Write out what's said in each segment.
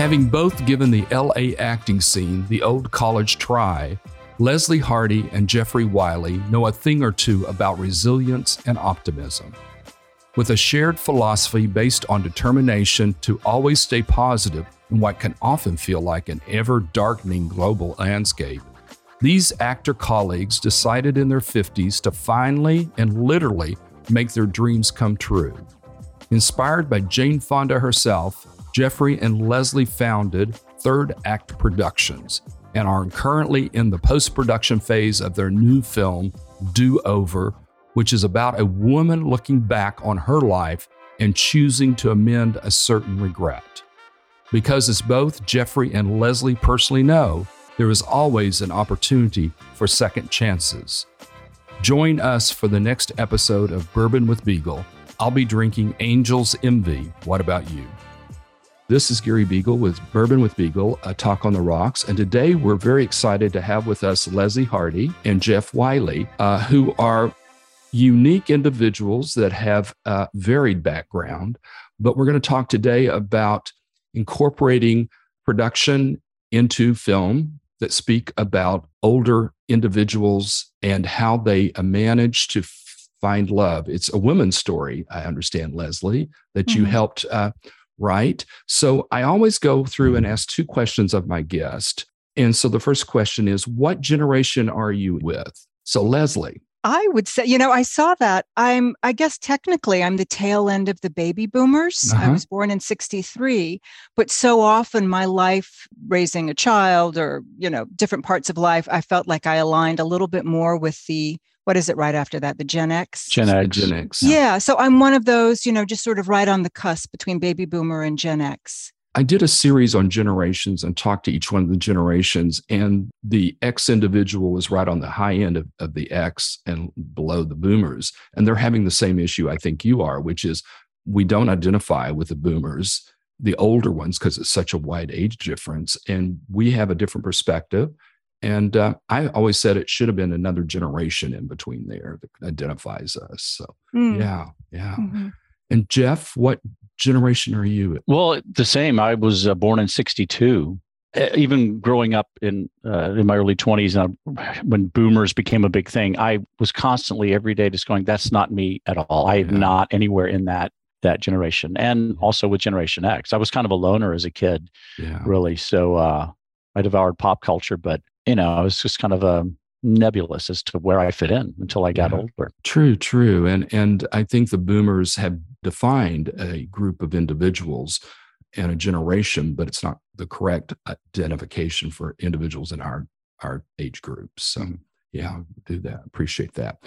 Having both given the LA acting scene the old college try, Leslie Hardy and Jeffrey Wylie know a thing or two about resilience and optimism. With a shared philosophy based on determination to always stay positive in what can often feel like an ever darkening global landscape, these actor colleagues decided in their 50s to finally and literally make their dreams come true. Inspired by Jane Fonda herself, Jeffrey and Leslie founded Third Act Productions and are currently in the post production phase of their new film, Do Over, which is about a woman looking back on her life and choosing to amend a certain regret. Because as both Jeffrey and Leslie personally know, there is always an opportunity for second chances. Join us for the next episode of Bourbon with Beagle. I'll be drinking Angel's Envy. What about you? This is Gary Beagle with Bourbon with Beagle, a talk on the rocks. And today we're very excited to have with us Leslie Hardy and Jeff Wylie, uh, who are unique individuals that have a varied background. But we're going to talk today about incorporating production into film that speak about older individuals and how they manage to find love. It's a woman's story, I understand, Leslie, that mm-hmm. you helped uh, write. So I always go through and ask two questions of my guest. And so the first question is, what generation are you with? So, Leslie, I would say, you know, I saw that. I'm, I guess technically I'm the tail end of the baby boomers. Uh-huh. I was born in 63, but so often my life raising a child or, you know, different parts of life, I felt like I aligned a little bit more with the, what is it right after that? The Gen X? Gen X. Gen X. Yeah. So I'm one of those, you know, just sort of right on the cusp between baby boomer and Gen X. I did a series on generations and talked to each one of the generations, and the X individual was right on the high end of, of the X and below the boomers. And they're having the same issue I think you are, which is we don't identify with the boomers, the older ones, because it's such a wide age difference. And we have a different perspective. And uh, I always said it should have been another generation in between there that identifies us. So, mm. yeah, yeah. Mm-hmm. And Jeff, what generation are you? Well, the same. I was uh, born in 62. Even growing up in uh, in my early 20s, uh, when boomers became a big thing, I was constantly every day just going, "That's not me at all. I am yeah. not anywhere in that that generation." And also with Generation X, I was kind of a loner as a kid, yeah. really. So uh, I devoured pop culture, but you know, I was just kind of a nebulous as to where I fit in until I got yeah. older. True, true. And and I think the boomers have defined a group of individuals and a generation, but it's not the correct identification for individuals in our our age groups. So mm-hmm. yeah, do that. Appreciate that.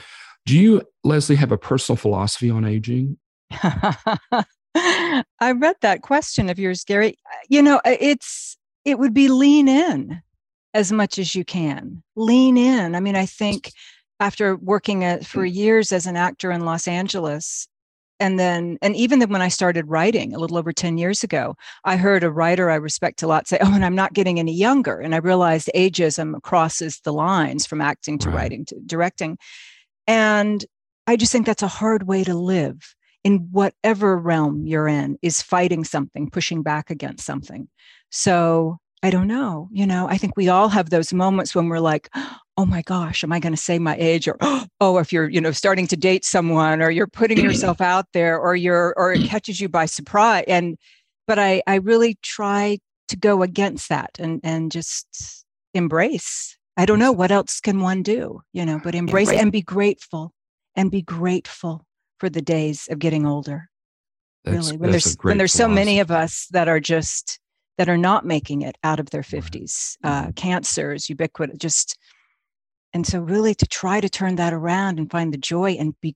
Do you, Leslie, have a personal philosophy on aging? I read that question of yours, Gary. You know, it's it would be lean in as much as you can. Lean in. I mean, I think after working at, for mm. years as an actor in Los Angeles, and then and even then when i started writing a little over 10 years ago i heard a writer i respect a lot say oh and i'm not getting any younger and i realized ageism crosses the lines from acting to right. writing to directing and i just think that's a hard way to live in whatever realm you're in is fighting something pushing back against something so i don't know you know i think we all have those moments when we're like oh my gosh, am I going to say my age? Or, oh, if you're, you know, starting to date someone or you're putting yourself out there or you're, or it catches you by surprise. And, but I, I really try to go against that and, and just embrace. I don't know what else can one do, you know, but embrace and be grateful and be grateful for the days of getting older. That's, really, when there's when there's so many of us that are just that are not making it out of their 50s, uh, mm-hmm. cancers, ubiquitous, just and so really to try to turn that around and find the joy and be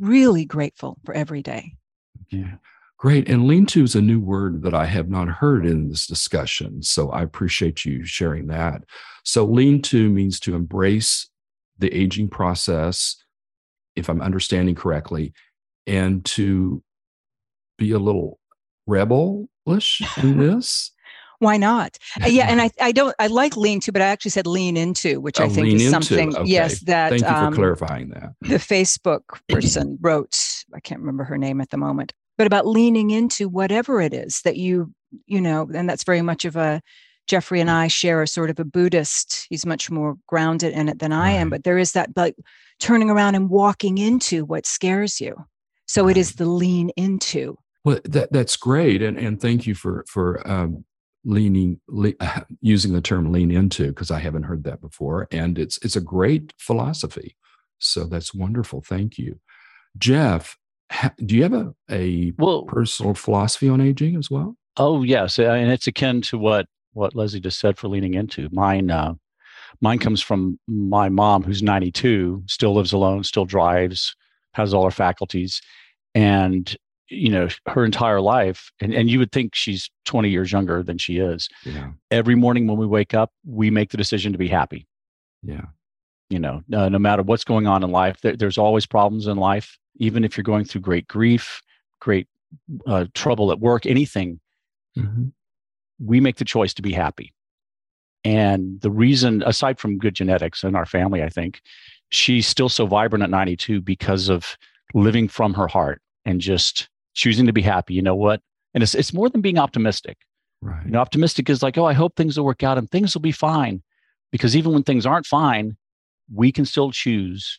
really grateful for every day. Yeah. Great and lean to is a new word that i have not heard in this discussion so i appreciate you sharing that. So lean to means to embrace the aging process if i'm understanding correctly and to be a little rebelish in this why not? Uh, yeah, and I, I don't I like lean to, but I actually said lean into, which oh, I think is something. Okay. Yes, that. Thank you um, for clarifying that. The Facebook person wrote. I can't remember her name at the moment, but about leaning into whatever it is that you you know, and that's very much of a Jeffrey and I share a sort of a Buddhist. He's much more grounded in it than I am, but there is that like turning around and walking into what scares you. So right. it is the lean into. Well, that that's great, and and thank you for for um, leaning le- using the term lean into because I haven't heard that before, and it's it's a great philosophy. So that's wonderful. Thank you, Jeff. Ha, do you have a a well, personal philosophy on aging as well? Oh yes, and it's akin to what what Leslie just said for leaning into. Mine, uh, mine comes from my mom, who's 92, still lives alone, still drives, has all her faculties, and you know her entire life. And and you would think she's 20 years younger than she is. Yeah. Every morning when we wake up, we make the decision to be happy. Yeah. You know, uh, no matter what's going on in life, there, there's always problems in life. Even if you're going through great grief, great uh, trouble at work, anything. Mm-hmm we make the choice to be happy. And the reason, aside from good genetics in our family, I think she's still so vibrant at 92 because of living from her heart and just choosing to be happy. You know what? And it's, it's more than being optimistic. Right. You know, optimistic is like, oh, I hope things will work out and things will be fine. Because even when things aren't fine, we can still choose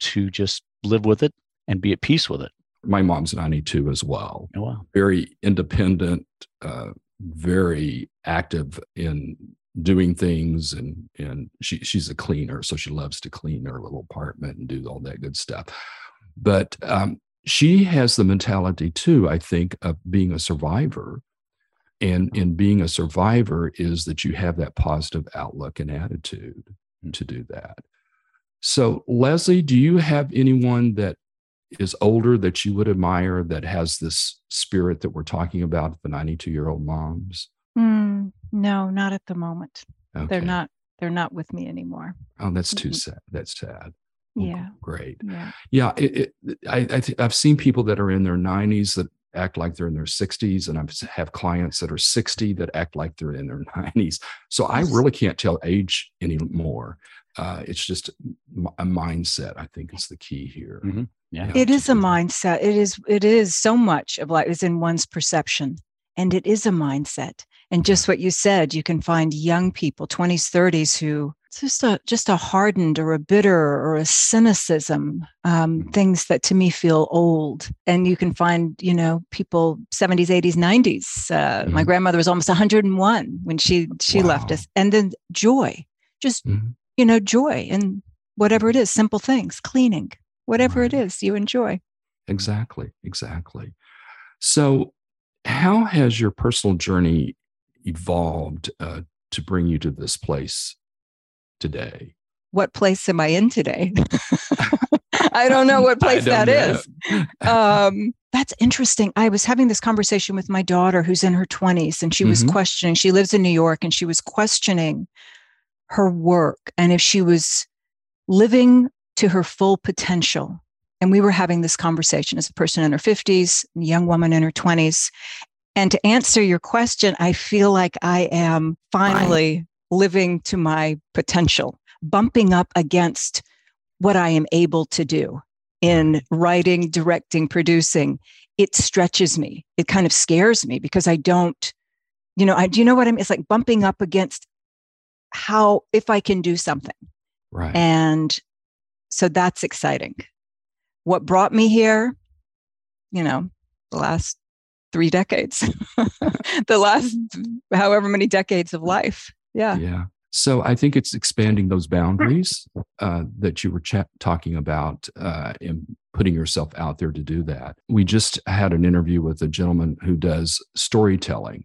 to just live with it and be at peace with it. My mom's 92 as well. Oh, wow. Very independent, uh, very active in doing things and and she she's a cleaner so she loves to clean her little apartment and do all that good stuff but um, she has the mentality too i think of being a survivor. And in being a survivor is that you have that positive outlook and attitude hmm. to do that. So leslie do you have anyone that is older that you would admire that has this spirit that we're talking about the 92 year old moms? Mm, no not at the moment. Okay. they're not they're not with me anymore. Oh that's too sad that's sad yeah great yeah yeah it, it, i, I th- i've seen people that are in their 90s that act like they're in their 60s and i have clients that are 60 that act like they're in their 90s so i really can't tell age anymore uh, it's just a mindset i think is the key here mm-hmm. Yeah. It is a mindset. It is it is so much of life is in one's perception. And it is a mindset. And just what you said, you can find young people, 20s, 30s, who just a just a hardened or a bitter or a cynicism, um, mm-hmm. things that to me feel old. And you can find, you know, people 70s, 80s, 90s. Uh, mm-hmm. My grandmother was almost 101 when she she wow. left us. And then joy, just mm-hmm. you know, joy and whatever it is, simple things, cleaning, whatever right. it is you enjoy. Exactly, exactly. So, how has your personal journey evolved uh, to bring you to this place today? What place am I in today? I don't know what place that know. is. Um, that's interesting. I was having this conversation with my daughter who's in her 20s, and she was mm-hmm. questioning. She lives in New York, and she was questioning her work and if she was living to her full potential. And we were having this conversation as a person in her 50s, a young woman in her 20s. And to answer your question, I feel like I am finally living to my potential, bumping up against what I am able to do in writing, directing, producing. It stretches me. It kind of scares me because I don't, you know, I do you know what I mean? It's like bumping up against how if I can do something. Right. And so that's exciting. What brought me here, you know, the last three decades, the last however many decades of life. Yeah. Yeah. So I think it's expanding those boundaries uh, that you were ch- talking about uh, and putting yourself out there to do that. We just had an interview with a gentleman who does storytelling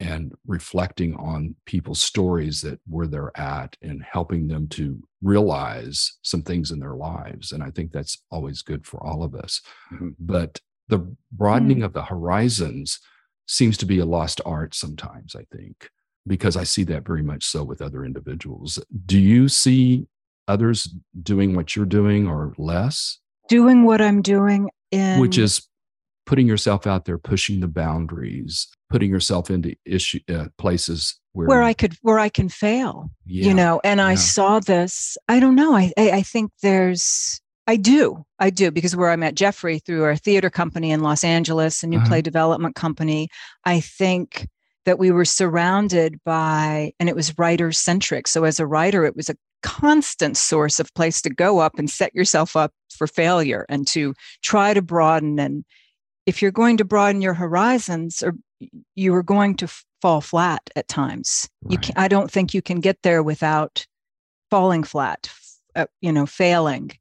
and reflecting on people's stories that where they're at and helping them to realize some things in their lives and i think that's always good for all of us mm-hmm. but the broadening mm-hmm. of the horizons seems to be a lost art sometimes i think because i see that very much so with other individuals do you see others doing what you're doing or less doing what i'm doing in which is putting yourself out there pushing the boundaries putting yourself into issue uh, places where where I could where I can fail. Yeah, you know, and yeah. I saw this. I don't know. I, I I think there's I do. I do because where I met Jeffrey through our theater company in Los Angeles, a new uh-huh. play development company, I think that we were surrounded by, and it was writer centric. So as a writer, it was a constant source of place to go up and set yourself up for failure and to try to broaden. And if you're going to broaden your horizons, or you are going to fall flat at times. Right. You can, I don't think you can get there without falling flat, uh, you know, failing.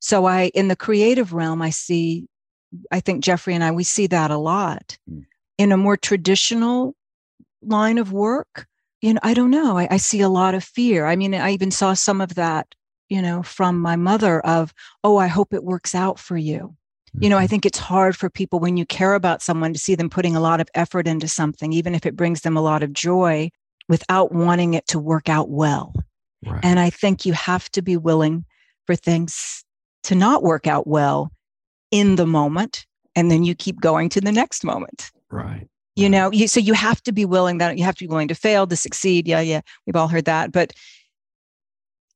So I, in the creative realm, I see, I think Jeffrey and I, we see that a lot. Mm. In a more traditional line of work, you know, I don't know. I, I see a lot of fear. I mean, I even saw some of that, you know, from my mother of, oh, I hope it works out for you. You know, I mm-hmm. think it's hard for people when you care about someone to see them putting a lot of effort into something, even if it brings them a lot of joy, without wanting it to work out well. Right. And I think you have to be willing for things to not work out well in the moment and then you keep going to the next moment right you know you, so you have to be willing that you have to be willing to fail to succeed yeah yeah we've all heard that but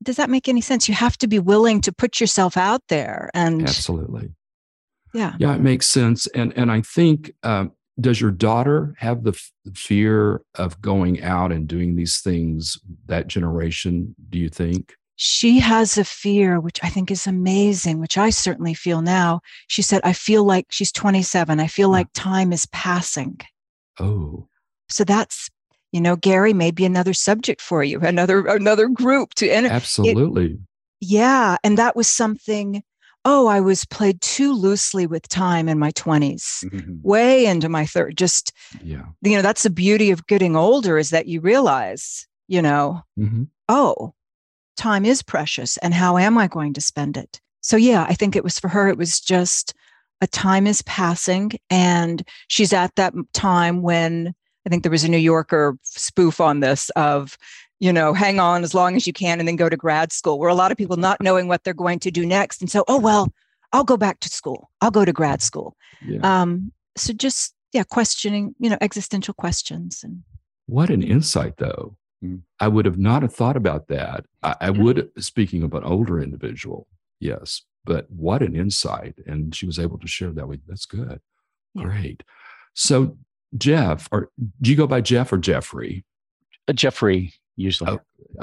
does that make any sense you have to be willing to put yourself out there and absolutely yeah yeah it makes sense and and i think um, does your daughter have the f- fear of going out and doing these things that generation do you think she has a fear, which I think is amazing, which I certainly feel now. She said, I feel like she's 27. I feel like time is passing. Oh. So that's, you know, Gary, maybe another subject for you, another another group to enter. Absolutely. It, yeah. And that was something, oh, I was played too loosely with time in my 20s, mm-hmm. way into my third. Just, yeah. You know, that's the beauty of getting older is that you realize, you know, mm-hmm. oh, time is precious and how am I going to spend it? So, yeah, I think it was for her, it was just a time is passing. And she's at that time when I think there was a New Yorker spoof on this of, you know, hang on as long as you can and then go to grad school, where a lot of people not knowing what they're going to do next. And so, oh, well, I'll go back to school, I'll go to grad school. Yeah. Um, so just, yeah, questioning, you know, existential questions. And what an insight, though. Mm. I would have not have thought about that. I, I would, speaking of an older individual, yes, but what an insight. And she was able to share that with that's good. Yeah. Great. So Jeff, or do you go by Jeff or Jeffrey? Uh, Jeffrey, usually. Oh,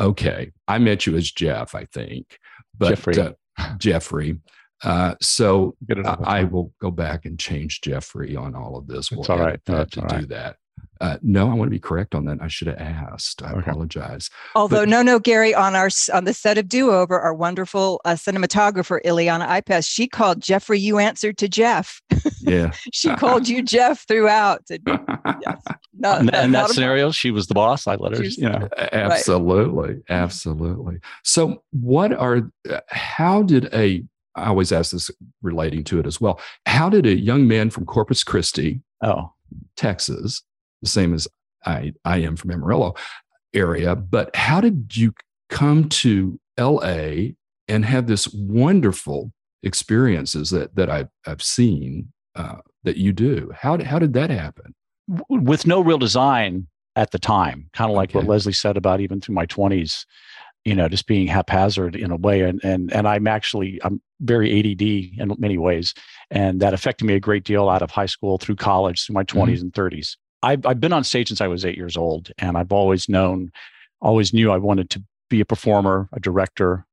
okay. I met you as Jeff, I think. But Jeffrey. Uh, Jeffrey. Uh, so I, I will go back and change Jeffrey on all of this. We'll it's all right. No, to do that. Uh, no, I want to be correct on that. I should have asked. I okay. apologize. Although, but, no, no, Gary, on our on the set of Do Over, our wonderful uh, cinematographer Ileana Ipas, she called Jeffrey. You answered to Jeff. Yeah, she called you Jeff throughout. yes. not, in, in that scenario, she was the boss. I let her. You know, absolutely, right. absolutely. So, what are? Uh, how did a? I always ask this relating to it as well. How did a young man from Corpus Christi, oh, Texas, the same as I, I am from Amarillo area. But how did you come to LA and have this wonderful experiences that that I've, I've seen uh, that you do? How did, how did that happen? With no real design at the time, kind of like okay. what Leslie said about even through my twenties, you know, just being haphazard in a way. And and and I'm actually I'm very ADD in many ways, and that affected me a great deal out of high school through college through my 20s mm-hmm. and 30s. I've, I've been on stage since I was eight years old, and I've always known, always knew I wanted to be a performer, a director,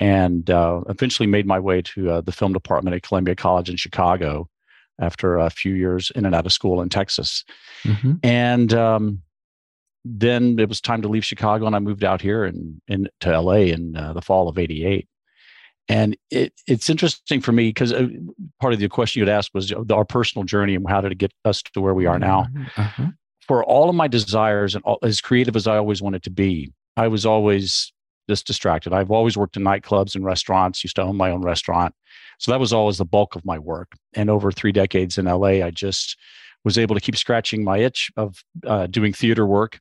and uh, eventually made my way to uh, the film department at Columbia College in Chicago after a few years in and out of school in Texas. Mm-hmm. And um, then it was time to leave Chicago, and I moved out here and in, to LA in uh, the fall of '88. And it, it's interesting for me because uh, part of the question you'd asked was our personal journey and how did it get us to where we are now. Uh-huh. For all of my desires and all, as creative as I always wanted to be, I was always just distracted. I've always worked in nightclubs and restaurants, used to own my own restaurant. So that was always the bulk of my work. And over three decades in LA, I just was able to keep scratching my itch of uh, doing theater work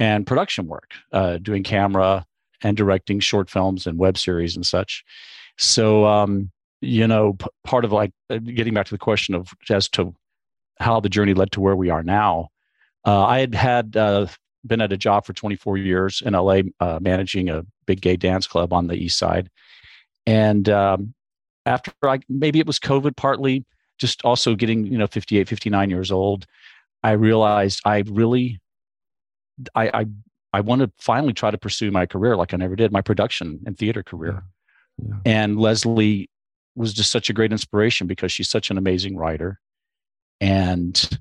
and production work, uh, doing camera and directing short films and web series and such. So, um, you know, p- part of like uh, getting back to the question of as to how the journey led to where we are now, uh, I had had uh, been at a job for 24 years in LA, uh, managing a big gay dance club on the east side. And um, after I maybe it was COVID partly, just also getting, you know, 58, 59 years old, I realized I really I I I want to finally try to pursue my career like I never did, my production and theater career. Yeah. Yeah. And Leslie was just such a great inspiration because she's such an amazing writer. And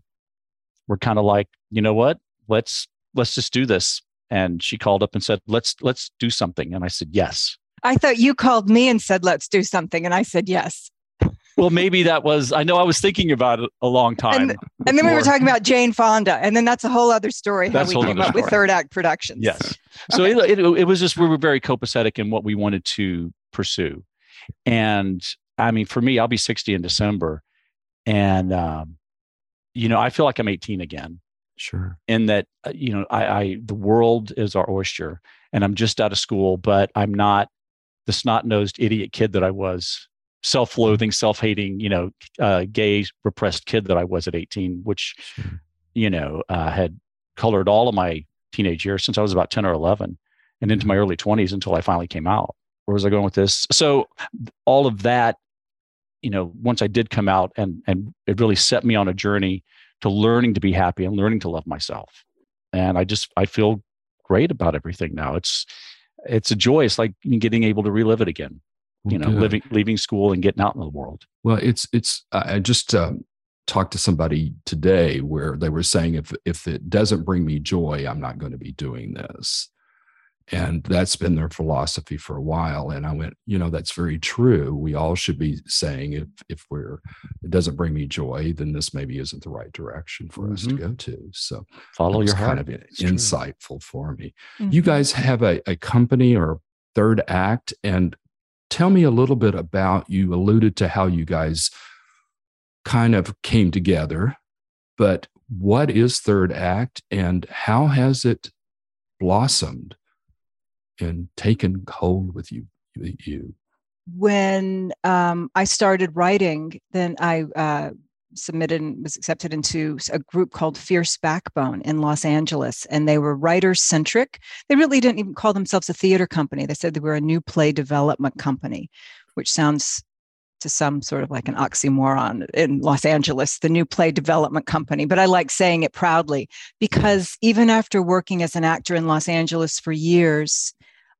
we're kind of like, you know what? Let's let's just do this. And she called up and said, let's let's do something. And I said, yes. I thought you called me and said, let's do something. And I said, yes. well, maybe that was, I know I was thinking about it a long time. And, and then we were talking about Jane Fonda. And then that's a whole other story how that's we came up story. with Third Act Productions. Yes. So okay. it, it, it was just, we were very copacetic in what we wanted to pursue. And I mean, for me, I'll be 60 in December. And, um, you know, I feel like I'm 18 again. Sure. In that, uh, you know, I, I, the world is our oyster and I'm just out of school, but I'm not the snot nosed idiot kid that I was, self loathing, self hating, you know, uh, gay, repressed kid that I was at 18, which, sure. you know, uh, had colored all of my teenage years since I was about 10 or 11 and into my early 20s until I finally came out. Where was I going with this? So, all of that, you know, once I did come out and, and it really set me on a journey to learning to be happy and learning to love myself. And I just, I feel great about everything now. It's, it's a joy. It's like getting able to relive it again you know, Good. living, leaving school and getting out in the world. Well, it's, it's, I just um, talked to somebody today where they were saying, if, if it doesn't bring me joy, I'm not going to be doing this. And that's been their philosophy for a while. And I went, you know, that's very true. We all should be saying if if we're it doesn't bring me joy, then this maybe isn't the right direction for mm-hmm. us to mm-hmm. go to. So follow your heart. Kind of it's insightful true. for me. Mm-hmm. You guys have a, a company or third act, and tell me a little bit about you alluded to how you guys kind of came together but what is third act and how has it blossomed and taken hold with you you when um, i started writing then i uh, submitted and was accepted into a group called Fierce Backbone in Los Angeles. And they were writer centric. They really didn't even call themselves a theater company. They said they were a new play development company, which sounds to some sort of like an oxymoron in Los Angeles, the new play development company. But I like saying it proudly because even after working as an actor in Los Angeles for years,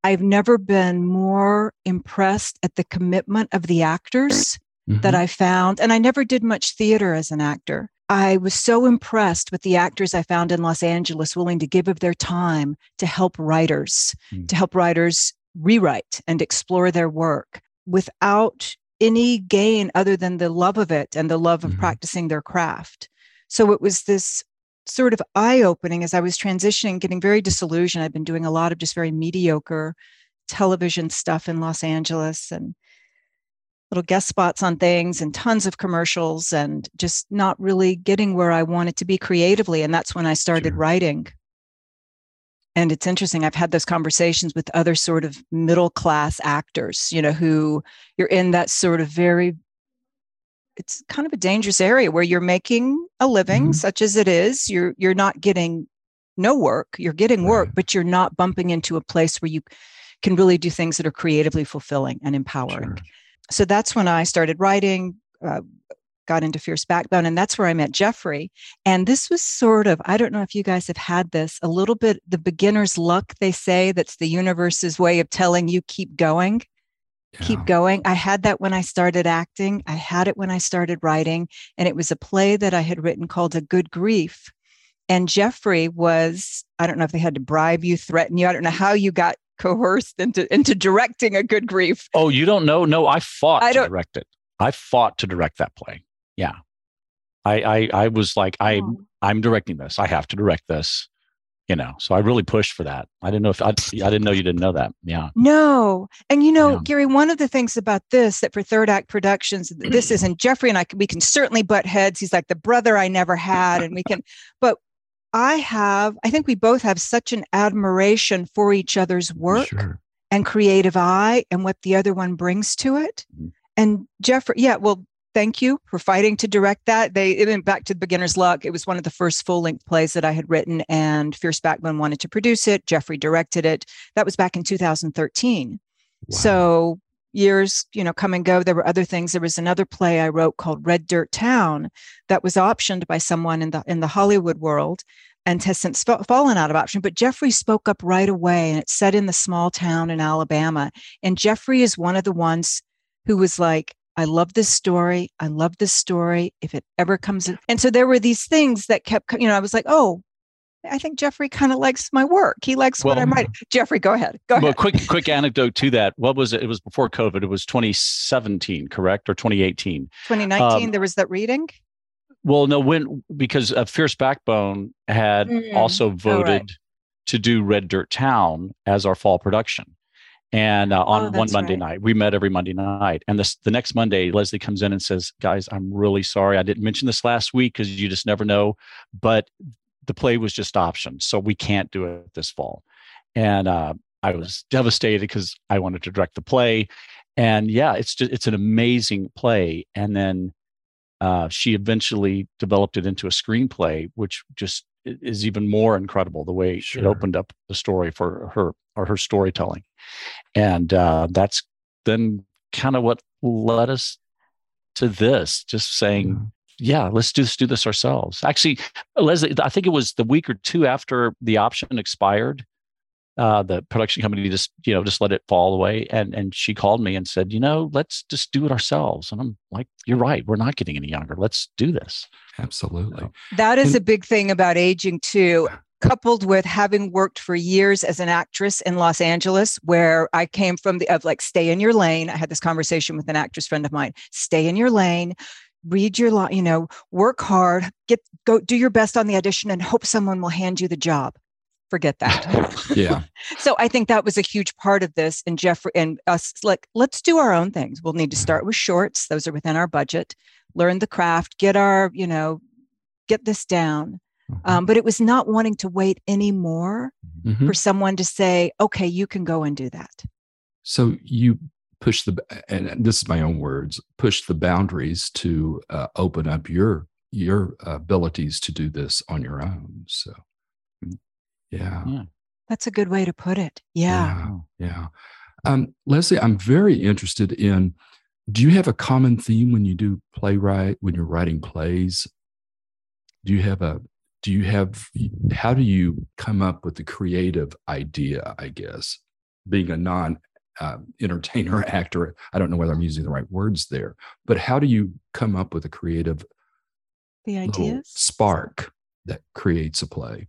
I've never been more impressed at the commitment of the actors mm-hmm. that I found. And I never did much theater as an actor. I was so impressed with the actors I found in Los Angeles willing to give of their time to help writers, mm. to help writers rewrite and explore their work without any gain other than the love of it and the love of mm-hmm. practicing their craft. So it was this sort of eye opening as I was transitioning, getting very disillusioned. I've been doing a lot of just very mediocre television stuff in Los Angeles and little guest spots on things and tons of commercials and just not really getting where I wanted to be creatively. And that's when I started sure. writing. And it's interesting, I've had those conversations with other sort of middle class actors, you know, who you're in that sort of very, it's kind of a dangerous area where you're making a living, mm-hmm. such as it is. You're you're not getting no work, you're getting work, right. but you're not bumping into a place where you can really do things that are creatively fulfilling and empowering. Sure so that's when I started writing, uh, got into Fierce Backbone, and that's where I met Jeffrey. And this was sort of, I don't know if you guys have had this, a little bit the beginner's luck, they say, that's the universe's way of telling you keep going. Yeah. Keep going. I had that when I started acting. I had it when I started writing. And it was a play that I had written called A Good Grief. And Jeffrey was, I don't know if they had to bribe you, threaten you. I don't know how you got coerced into into directing a good grief. Oh, you don't know? No, I fought I to direct it. I fought to direct that play. Yeah. I I, I was like, I oh. I'm directing this. I have to direct this. You know, so I really pushed for that. I didn't know if I, I didn't know you didn't know that. Yeah. No. And you know, yeah. Gary, one of the things about this that for Third Act Productions, this isn't Jeffrey and I, we can certainly butt heads. He's like the brother I never had. And we can, but I have, I think we both have such an admiration for each other's work sure. and creative eye and what the other one brings to it. Mm-hmm. And Jeffrey, yeah, well, thank you for fighting to direct that. They it went back to the beginner's luck. It was one of the first full length plays that I had written, and Fierce Backbone wanted to produce it. Jeffrey directed it. That was back in 2013. Wow. So years you know come and go there were other things there was another play i wrote called red dirt town that was optioned by someone in the in the hollywood world and has since fallen out of option but jeffrey spoke up right away and it's set in the small town in alabama and jeffrey is one of the ones who was like I love this story. I love this story. If it ever comes in. And so there were these things that kept, you know, I was like, oh, I think Jeffrey kind of likes my work. He likes well, what I'm writing. Jeffrey, go ahead. Go well, ahead. quick, quick anecdote to that. What was it? It was before COVID. It was 2017, correct, or 2018? 2019. Um, there was that reading. Well, no, when because uh, Fierce Backbone had mm, also voted right. to do Red Dirt Town as our fall production, and uh, on oh, one Monday right. night, we met every Monday night. And this the next Monday, Leslie comes in and says, "Guys, I'm really sorry. I didn't mention this last week because you just never know, but the play was just optioned, so we can't do it this fall. And uh, I was devastated because I wanted to direct the play. And yeah, it's just it's an amazing play. And then uh, she eventually developed it into a screenplay, which just is even more incredible the way sure. it opened up the story for her or her storytelling. And uh, that's then kind of what led us to this, just saying, yeah, let's just do this ourselves. Actually, Leslie, I think it was the week or two after the option expired. Uh, the production company just, you know, just let it fall away. And and she called me and said, you know, let's just do it ourselves. And I'm like, you're right. We're not getting any younger. Let's do this. Absolutely. That is and, a big thing about aging too coupled with having worked for years as an actress in Los Angeles, where I came from the of like stay in your lane. I had this conversation with an actress friend of mine. Stay in your lane read your line, you know, work hard, get go do your best on the audition and hope someone will hand you the job. Forget that. yeah. so I think that was a huge part of this. And Jeffrey and us like, let's do our own things. We'll need to start with shorts. Those are within our budget. Learn the craft, get our, you know, get this down. Mm-hmm. Um, but it was not wanting to wait anymore mm-hmm. for someone to say, okay, you can go and do that. So you push the and this is my own words push the boundaries to uh, open up your your abilities to do this on your own so yeah. yeah. that's a good way to put it yeah yeah, yeah. Um, leslie i'm very interested in do you have a common theme when you do playwright when you're writing plays do you have a do you have how do you come up with the creative idea i guess being a non uh, entertainer, actor. I don't know whether I'm using the right words there, but how do you come up with a creative the ideas spark that creates a play?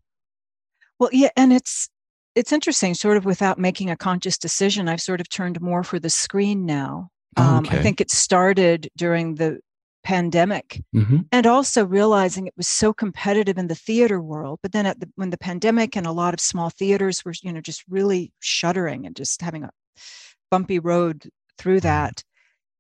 Well, yeah, and it's it's interesting. Sort of without making a conscious decision, I've sort of turned more for the screen now. Um, okay. I think it started during the pandemic mm-hmm. and also realizing it was so competitive in the theater world but then at the, when the pandemic and a lot of small theaters were you know just really shuttering and just having a bumpy road through mm-hmm. that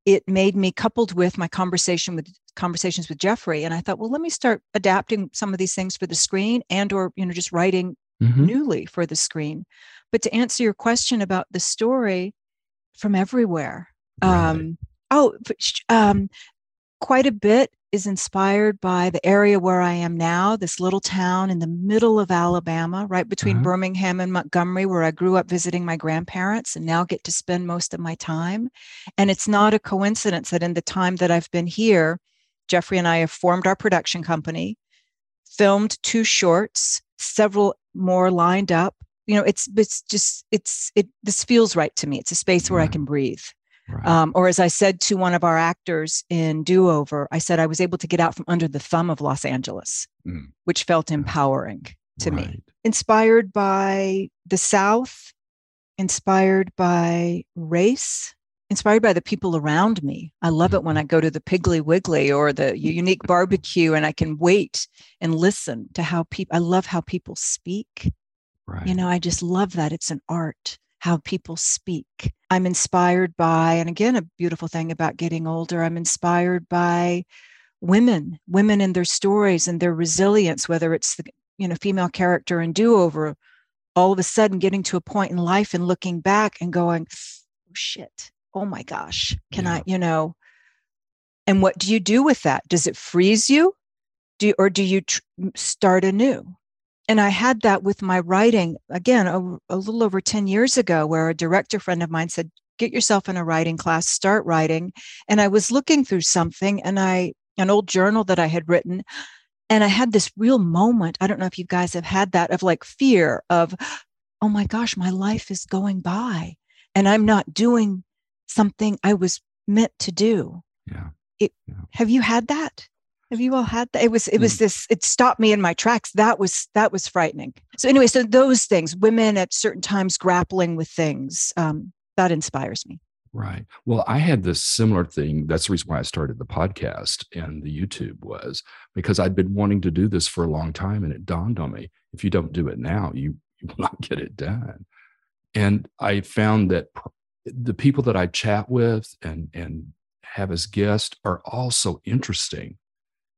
it made me coupled with my conversation with conversations with jeffrey and i thought well let me start adapting some of these things for the screen and or you know just writing mm-hmm. newly for the screen but to answer your question about the story from everywhere right. um oh um quite a bit is inspired by the area where I am now, this little town in the middle of Alabama, right between uh-huh. Birmingham and Montgomery, where I grew up visiting my grandparents and now get to spend most of my time. And it's not a coincidence that in the time that I've been here, Jeffrey and I have formed our production company, filmed two shorts, several more lined up. You know, it's it's just it's it this feels right to me. It's a space where I can breathe. Right. Um, or as I said to one of our actors in Do Over, I said I was able to get out from under the thumb of Los Angeles, mm. which felt empowering to right. me. Inspired by the South, inspired by race, inspired by the people around me. I love it when mm-hmm. I go to the Piggly Wiggly or the unique barbecue and I can wait and listen to how people, I love how people speak. Right. You know, I just love that. It's an art how people speak. I'm inspired by, and again, a beautiful thing about getting older, I'm inspired by women, women and their stories and their resilience, whether it's the you know female character in do over, all of a sudden getting to a point in life and looking back and going, oh shit, oh my gosh, can yeah. I, you know, and what do you do with that? Does it freeze you? Do you, or do you tr- start anew? and I had that with my writing again a, a, little over 10 years ago, where a director friend of mine said, get yourself in a writing class, start writing. And I was looking through something and I, an old journal that I had written, and I had this real moment. I don't know if you guys have had that of like fear of, oh my gosh, my life is going by and I'm not doing something I was meant to do. Yeah. It, yeah. Have you had that? Have you all had that? It was, it was mm. this, it stopped me in my tracks. That was, that was frightening. So anyway, so those things, women at certain times grappling with things, um, that inspires me. Right. Well, I had this similar thing. That's the reason why I started the podcast and the YouTube was because I'd been wanting to do this for a long time. And it dawned on me if you don't do it now, you, you will not get it done. And I found that the people that I chat with and, and have as guests are also interesting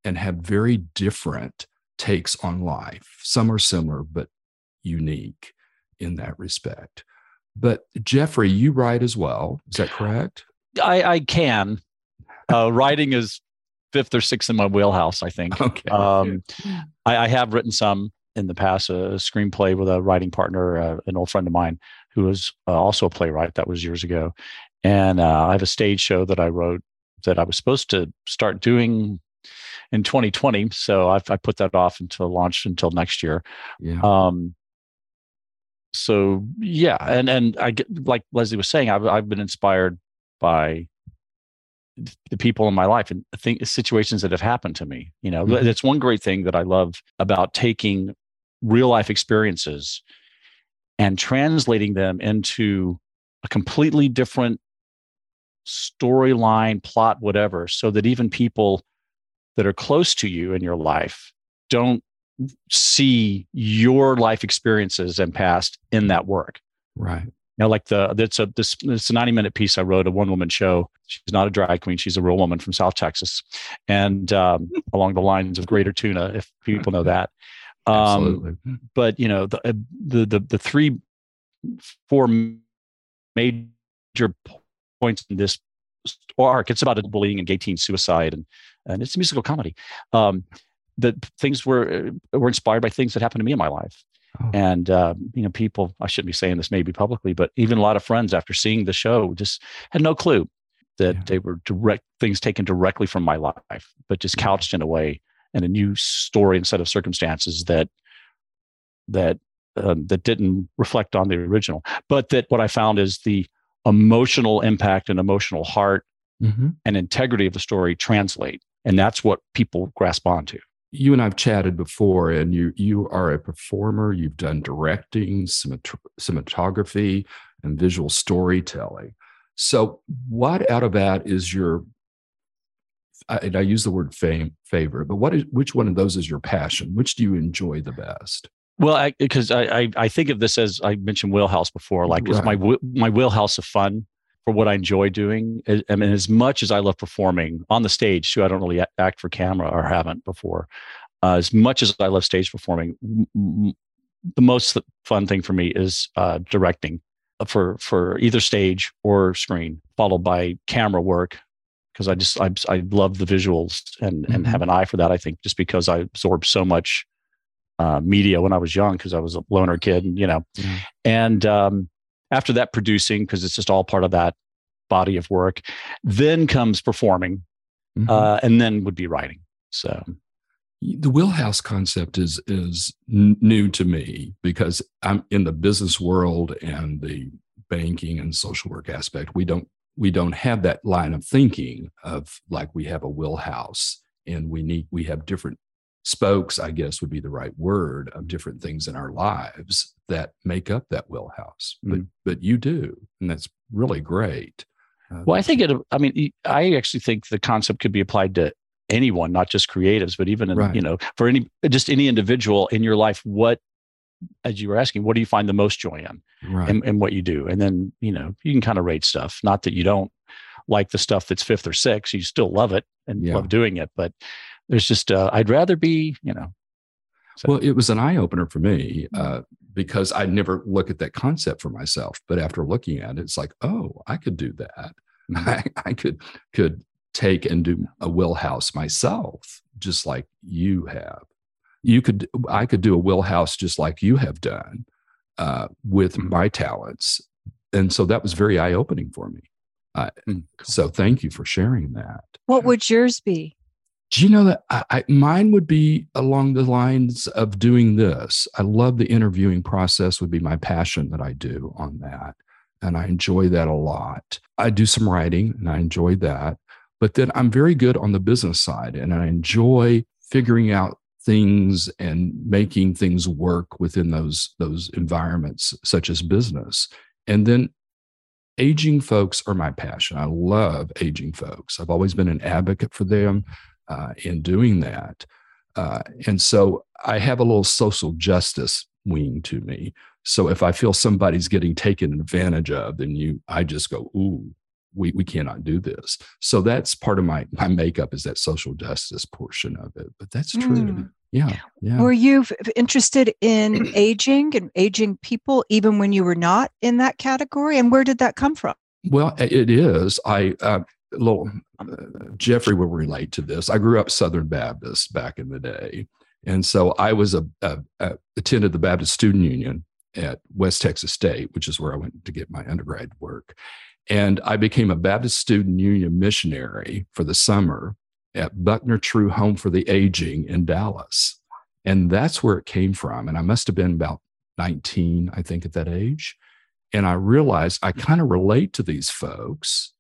and have very different takes on life. Some are similar, but unique in that respect. But Jeffrey, you write as well. Is that correct? I, I can. Uh, writing is fifth or sixth in my wheelhouse, I think. Okay. Um, I, I, have written some in the past, a screenplay with a writing partner, uh, an old friend of mine who was uh, also a playwright. That was years ago. And uh, I have a stage show that I wrote that I was supposed to start doing in 2020. So I've, I put that off until launch until next year. Yeah. Um, so yeah, and and I get like Leslie was saying, I've I've been inspired by the people in my life and think situations that have happened to me. You know, mm-hmm. that's one great thing that I love about taking real life experiences and translating them into a completely different storyline, plot, whatever, so that even people that are close to you in your life don't see your life experiences and past in that work. Right. Now, like the that's a this it's a 90 minute piece I wrote, a one woman show. She's not a drag queen, she's a real woman from South Texas. And um, along the lines of Greater Tuna, if people know that. Um, Absolutely. But you know, the, uh, the the the three four major points in this arc, it's about bullying and gay teen suicide and and it's a musical comedy. Um, that things were uh, were inspired by things that happened to me in my life. Oh. And uh, you know, people I shouldn't be saying this maybe publicly, but even a lot of friends after seeing the show just had no clue that yeah. they were direct things taken directly from my life, but just couched in a way and a new story and set of circumstances that that um, that didn't reflect on the original. But that what I found is the emotional impact and emotional heart mm-hmm. and integrity of the story translate, and that's what people grasp onto you and I've chatted before, and you you are a performer. You've done directing, cinematography, and visual storytelling. So, what out of that is your? I, I use the word fame favorite, but what is which one of those is your passion? Which do you enjoy the best? Well, because I, I, I think of this as I mentioned wheelhouse before, like right. it's my my wheelhouse of fun for what I enjoy doing. I mean, as much as I love performing on the stage, too, I don't really act for camera or haven't before. Uh, as much as I love stage performing, the most fun thing for me is uh, directing for for either stage or screen, followed by camera work because I just I, I love the visuals and mm-hmm. and have an eye for that. I think just because I absorbed so much uh, media when I was young because I was a loner kid, and you know, mm-hmm. and um, after that producing because it's just all part of that body of work then comes performing mm-hmm. uh, and then would be writing so the wheelhouse concept is is new to me because i'm in the business world and the banking and social work aspect we don't we don't have that line of thinking of like we have a wheelhouse and we need we have different spokes, I guess would be the right word, of different things in our lives that make up that wheelhouse. Mm-hmm. But but you do, and that's really great. Uh, well, I think it. I mean, I actually think the concept could be applied to anyone, not just creatives, but even in, right. you know, for any just any individual in your life. What, as you were asking, what do you find the most joy in, right. in, in what you do? And then you know, you can kind of rate stuff. Not that you don't like the stuff that's fifth or sixth, you still love it and yeah. love doing it, but there's just uh, I'd rather be, you know. So. Well, it was an eye opener for me uh, because I never look at that concept for myself. But after looking at it, it's like, oh, I could do that. Mm-hmm. I, I could could take and do a wheelhouse myself, just like you have. You could, I could do a wheelhouse just like you have done uh, with mm-hmm. my talents and so that was very eye opening for me. Uh, so thank you for sharing that. What would yours be? Do you know that I, I, mine would be along the lines of doing this? I love the interviewing process, would be my passion that I do on that. And I enjoy that a lot. I do some writing and I enjoy that. But then I'm very good on the business side and I enjoy figuring out things and making things work within those those environments such as business. And then aging folks are my passion. I love aging folks. I've always been an advocate for them uh, in doing that. Uh, and so i have a little social justice wing to me. So if i feel somebody's getting taken advantage of then you i just go ooh we, we cannot do this. So that's part of my my makeup is that social justice portion of it. But that's true. Mm. Yeah, yeah. Were you interested in aging and aging people even when you were not in that category? And where did that come from? Well, it is. I uh, little uh, Jeffrey will relate to this. I grew up Southern Baptist back in the day, and so I was a, a, a attended the Baptist Student Union at West Texas State, which is where I went to get my undergrad work. And I became a Baptist Student Union missionary for the summer at Buckner Trew Home for the Aging in Dallas. And that's where it came from. And I must have been about 19, I think, at that age. And I realized I kind of relate to these folks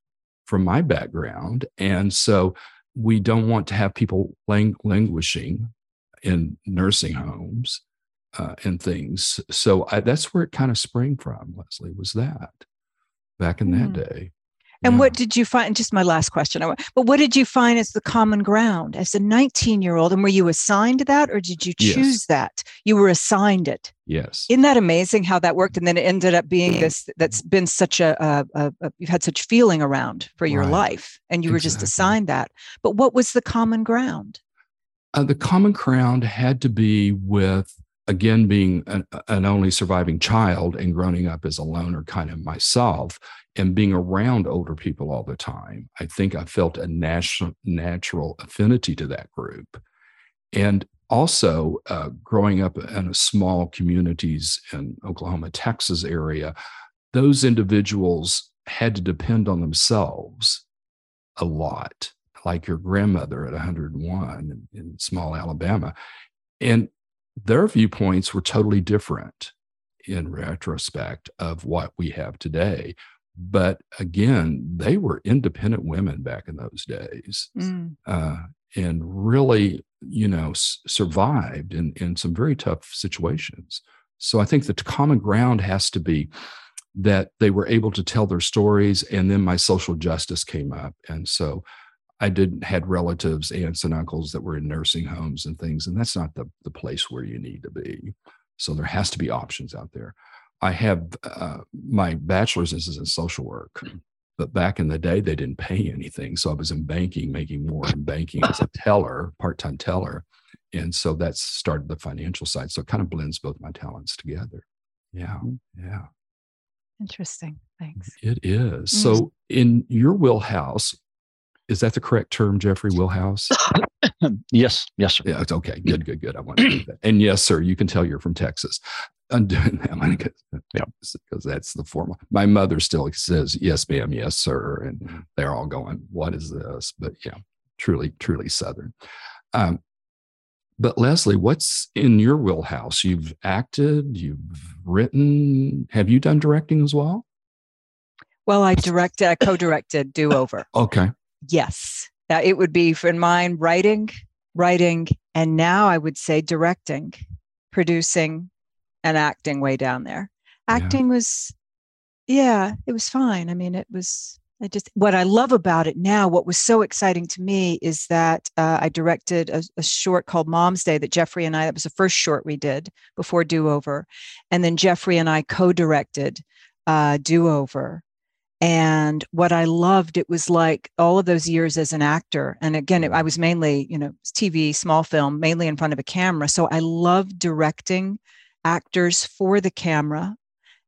from my background. And so we don't want to have people lang- languishing in nursing homes uh, and things. So I, that's where it kind of sprang from, Leslie, was that back in that mm. day. And yeah. what did you find? Just my last question. But what did you find as the common ground as a 19 year old? And were you assigned that or did you choose yes. that? You were assigned it. Yes. Isn't that amazing how that worked? And then it ended up being this that's been such a, a, a, a you've had such feeling around for your right. life and you were just assigned that. But what was the common ground? Uh, the common ground had to be with again being an, an, only surviving child and growing up as a loner kind of myself and being around older people all the time i think i felt a natural natural affinity to that group. And also uh, growing up in a small communities in oklahoma texas area those individuals had to depend on themselves a lot like your grandmother at 101 in, in small alabama. And their viewpoints were totally different in retrospect of what we have today. But again, they were independent women back in those days mm. uh, and really, you know, s- survived in, in some very tough situations. So I think the common ground has to be that they were able to tell their stories. And then my social justice came up. And so I did had relatives, aunts and uncles that were in nursing homes and things, and that's not the the place where you need to be. So there has to be options out there. I have uh, my bachelor's is in social work, but back in the day they didn't pay anything, so I was in banking, making more in banking as a teller, part time teller, and so that started the financial side. So it kind of blends both my talents together. Yeah, yeah. Interesting. Thanks. It is. Mm-hmm. So in your wheelhouse, is that the correct term, Jeffrey Willhouse? yes, yes, sir. Yeah, it's okay. Good, good, good. I want to do that. And yes, sir, you can tell you're from Texas. I'm doing that because yeah. because that's the formal. My mother still says yes, ma'am, yes, sir, and they're all going, "What is this?" But yeah, truly, truly Southern. Um, but Leslie, what's in your wheelhouse? You've acted, you've written. Have you done directing as well? Well, I direct, I co-directed Do Over. okay yes uh, it would be in mine writing writing and now i would say directing producing and acting way down there acting yeah. was yeah it was fine i mean it was I just what I love about it now, what was so exciting to me is that uh, I directed a, a, short called Mom's Day that Jeffrey and I, that was the first short we did before Do Over. And then Jeffrey and I co directed uh, Do Over. And what I loved, it was like all of those years as an actor. And again, I was mainly, you know, TV, small film, mainly in front of a camera. So I loved directing actors for the camera.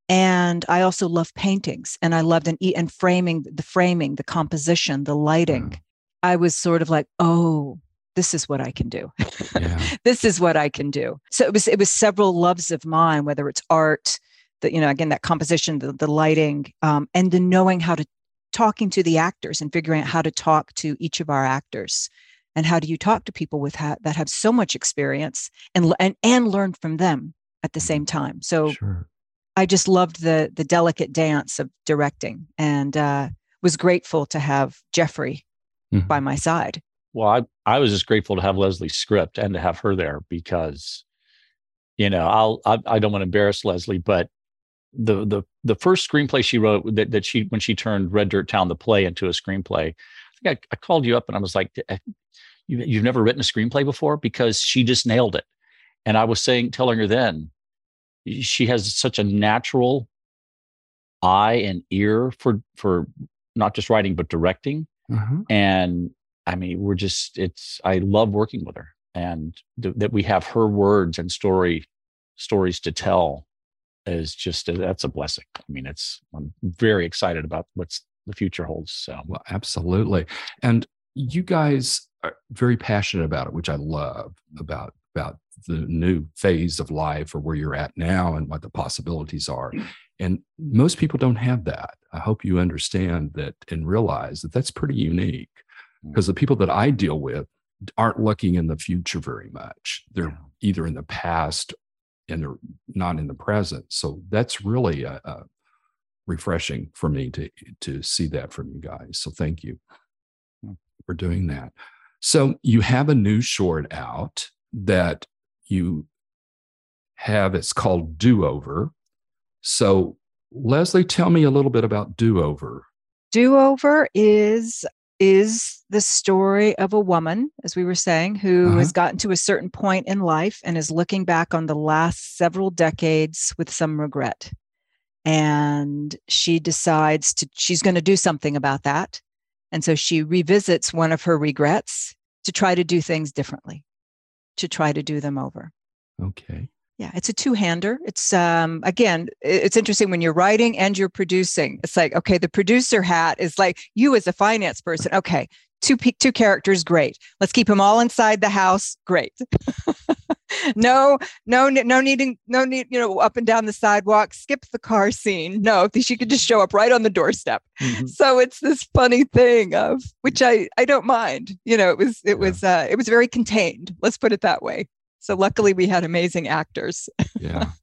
And I also love paintings and I loved and, and framing, the framing, the composition, the lighting. Mm. I was sort of like, oh, this is what I can do. Yeah. this is what I can do. So it was it was several loves of mine, whether it's art, the you know again that composition the, the lighting um, and the knowing how to talking to the actors and figuring out how to talk to each of our actors and how do you talk to people with ha- that have so much experience and and and learn from them at the same time so sure. i just loved the the delicate dance of directing and uh, was grateful to have jeffrey mm-hmm. by my side well I, I was just grateful to have leslie's script and to have her there because you know i'll i, I don't want to embarrass leslie but the the the first screenplay she wrote that, that she when she turned red dirt town the play into a screenplay i think I, I called you up and i was like eh, you, you've never written a screenplay before? Because she just nailed it. And i was saying telling her then she has such a natural eye and ear for for not just writing but directing. Mm-hmm. and i mean we're just it's i love working with her and th- that we have her words and story stories to tell is just a, that's a blessing. I mean, it's I'm very excited about what's the future holds. So, well, absolutely. And you guys are very passionate about it, which I love about about the new phase of life or where you're at now and what the possibilities are. And most people don't have that. I hope you understand that and realize that that's pretty unique because mm. the people that I deal with aren't looking in the future very much. They're either in the past and they're not in the present. So that's really a, a refreshing for me to to see that from you guys. So thank you hmm. for doing that. So you have a new short out that you have. It's called Do Over. So Leslie, tell me a little bit about Do Over. Do Over is is the story of a woman, as we were saying, who uh-huh. has gotten to a certain point in life and is looking back on the last several decades with some regret. And she decides to, she's going to do something about that. And so she revisits one of her regrets to try to do things differently, to try to do them over. Okay yeah it's a two-hander. It's um again it's interesting when you're writing and you're producing it's like okay the producer hat is like you as a finance person okay two two characters great. Let's keep them all inside the house great. No no no needing no need you know up and down the sidewalk skip the car scene. No she could just show up right on the doorstep. Mm-hmm. so it's this funny thing of which i i don't mind you know it was it yeah. was uh it was very contained let's put it that way so luckily we had amazing actors. yeah.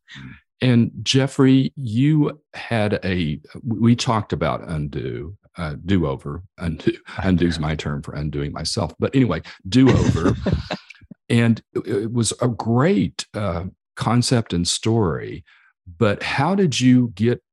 And Jeffrey, you had a, we talked about undo, uh, do over, undo, undo's my term for undoing myself. But anyway, do over. and it was a great uh, concept and story. But how did you get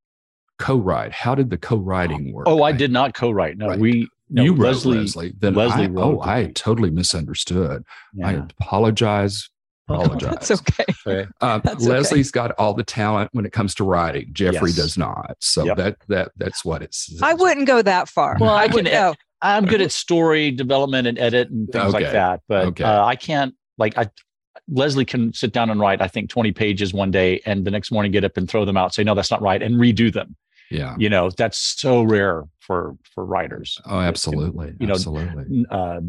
co-write? How did the co-writing work? Oh, I did not co-write. No, right. we no, you Leslie, Leslie. Then Leslie I, oh, I totally misunderstood. Yeah. I apologize apologize. That's okay. Uh, that's Leslie's okay. got all the talent when it comes to writing. Jeffrey yes. does not. So yep. that that that's what it's. I wouldn't go that far. Well, I, can. Ed- I'm good at story development and edit and things okay. like that, but okay. uh, I can't. Like I, Leslie can sit down and write. I think 20 pages one day, and the next morning get up and throw them out. Say no, that's not right, and redo them. Yeah, you know that's so rare for for writers. Oh, absolutely. you know, absolutely. Uh,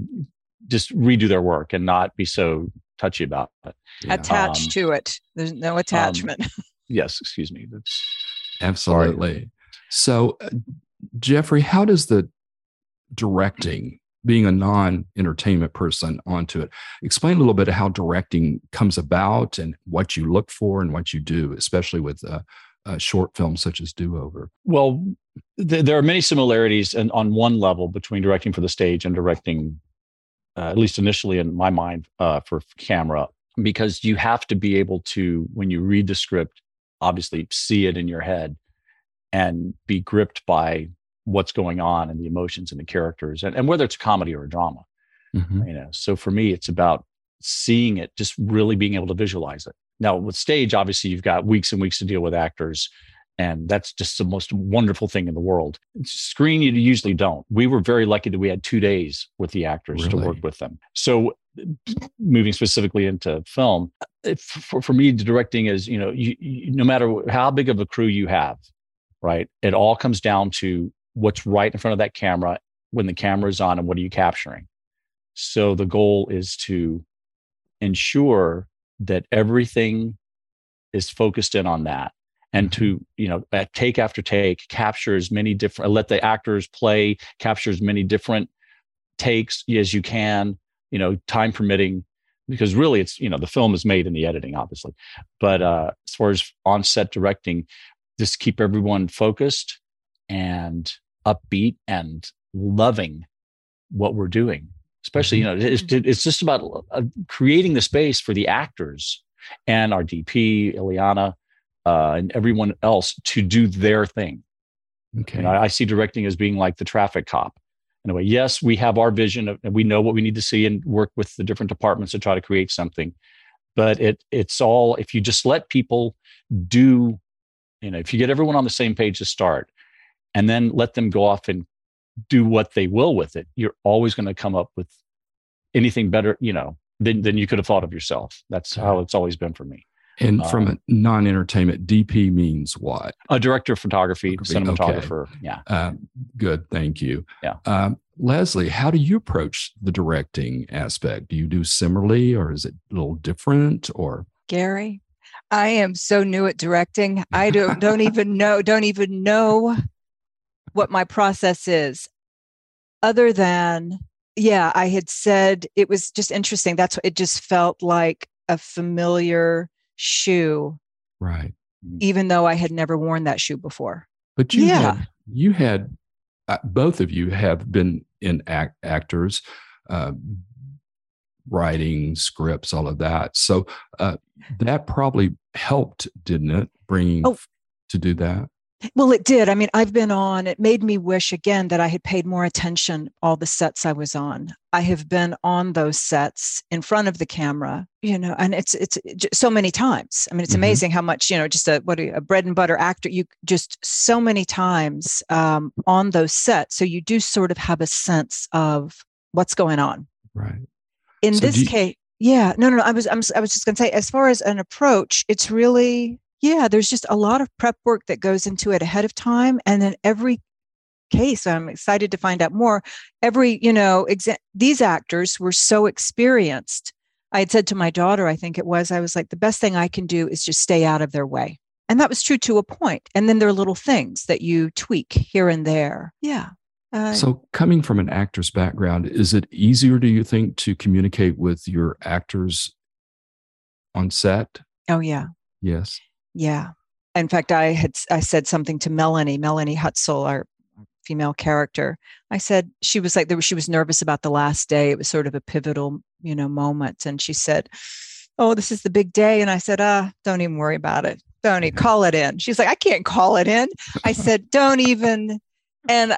just redo their work and not be so touchy about it. Yeah. Attached um, to it. There's no um, attachment. Um, yes, excuse me. That's absolutely. Sorry. So, uh, Jeffrey, how does the directing, being a non-entertainment person, onto it, explain a little bit of how directing comes about and what you look for and what you do, especially with uh, a short films such as Do Over? Well, th- there are many similarities, and on one level between directing for the stage and directing uh, at least initially in my mind, uh, for camera, because you have to be able to, when you read the script, obviously see it in your head and be gripped by what's going on and the emotions and the characters, and, and whether it's a comedy or a drama. Mm-hmm. You know, so for me, it's about seeing it, just really being able to visualize it. Now, with stage, obviously, you've got weeks and weeks to deal with actors and that's just the most wonderful thing in the world. Screen, you usually don't. We were very lucky that we had two days with the actors really? to work with them. So, moving specifically into film, for, for me, directing is, you know, you, you, no matter how big of a crew you have, right? It all comes down to what's right in front of that camera when the camera is on and what are you capturing. So, the goal is to ensure that everything is focused in on that and to you know at take after take capture as many different let the actors play capture as many different takes as you can you know time permitting because really it's you know the film is made in the editing obviously. But uh as far as on set directing just keep everyone focused and upbeat and loving what we're doing especially you mm-hmm. know it's, it's just about uh, creating the space for the actors and our dp ileana uh, and everyone else to do their thing. Okay. And I, I see directing as being like the traffic cop. In a way yes we have our vision of, and we know what we need to see and work with the different departments to try to create something. But it it's all if you just let people do you know if you get everyone on the same page to start and then let them go off and do what they will with it you're always going to come up with anything better you know than, than you could have thought of yourself. That's how it's always been for me and from um, a non-entertainment, DP means what? A director of photography, cinematographer. Okay. Yeah. Uh, good. Thank you. Yeah. Um, Leslie, how do you approach the directing aspect? Do you do similarly, or is it a little different? Or Gary, I am so new at directing. I don't don't even know don't even know what my process is, other than yeah, I had said it was just interesting. That's what it just felt like a familiar shoe. Right. Even though I had never worn that shoe before. But you yeah. had, you had, uh, both of you have been in act, actors, uh, writing scripts, all of that. So uh, that probably helped, didn't it? Bringing oh. to do that. Well, it did. I mean, I've been on, it made me wish again that I had paid more attention all the sets I was on. I have been on those sets in front of the camera, you know, and it's it's so many times. I mean, it's mm-hmm. amazing how much, you know, just a what a, bread and butter actor, you just so many times um, on those sets. So you do sort of have a sense of what's going on. Right. In so this you- case, yeah, no, no, no. I was, I'm, I was just going to say, as far as an approach, it's really yeah, there's just a lot of prep work that goes into it ahead of time. And then every case, I'm excited to find out more. Every, you know, exa- these actors were so experienced. I had said to my daughter, I think it was, I was like, the best thing I can do is just stay out of their way. And that was true to a point. And then there are little things that you tweak here and there. Yeah. Uh, so, coming from an actor's background, is it easier, do you think, to communicate with your actors on set? Oh, yeah. Yes. Yeah. In fact, I had I said something to Melanie, Melanie Hutsell, our female character. I said she was like there she was nervous about the last day. It was sort of a pivotal, you know, moment. And she said, Oh, this is the big day. And I said, ah, don't even worry about it. Don't even call it in. She's like, I can't call it in. I said, don't even. And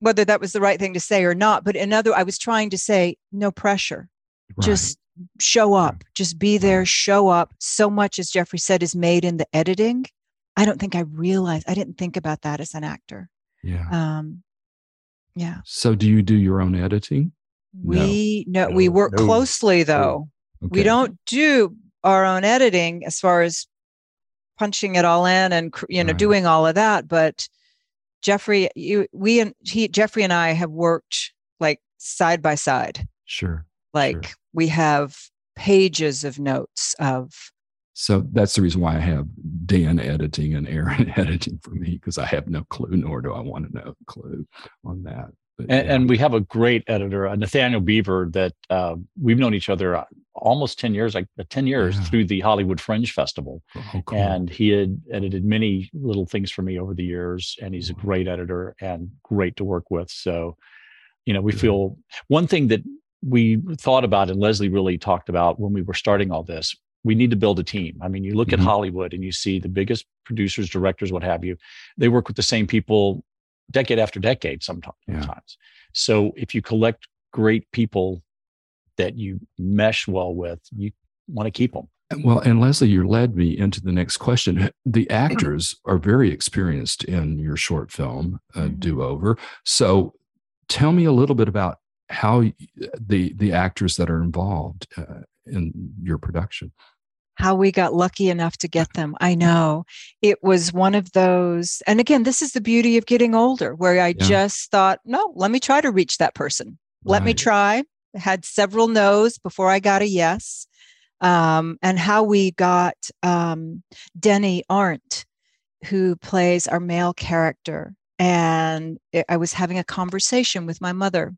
whether that was the right thing to say or not, but another, I was trying to say, no pressure. Right. Just show up, just be there, show up. So much, as Jeffrey said, is made in the editing. I don't think I realized, I didn't think about that as an actor. Yeah. Um, yeah. So do you do your own editing? We no, no we work no. closely though. Okay. We don't do our own editing as far as punching it all in and you know right. doing all of that, but Jeffrey, you we and he Jeffrey and I have worked like side by side. Sure. Like sure we have pages of notes of so that's the reason why I have Dan editing and Aaron editing for me because I have no clue, nor do I want to know a clue on that. But, and, yeah. and, we have a great editor, uh, Nathaniel Beaver, that uh, we've known each other uh, almost 10 years, like uh, 10 years yeah. through the Hollywood Fringe Festival. Oh, cool. And he had edited many little things for me over the years. And he's a great editor and great to work with. So, you know, we feel one thing that we thought about and Leslie really talked about when we were starting all this. We need to build a team. I mean, you look mm-hmm. at Hollywood and you see the biggest producers, directors, what have you, they work with the same people decade after decade sometimes. Yeah. So if you collect great people that you mesh well with, you want to keep them. Well, and Leslie, you led me into the next question. The actors are very experienced in your short film, uh, mm-hmm. Do Over. So tell me a little bit about how the the actors that are involved uh, in your production how we got lucky enough to get them i know it was one of those and again this is the beauty of getting older where i yeah. just thought no let me try to reach that person let right. me try had several no's before i got a yes um, and how we got um, Denny Arndt, who plays our male character. And I was having a conversation with my mother.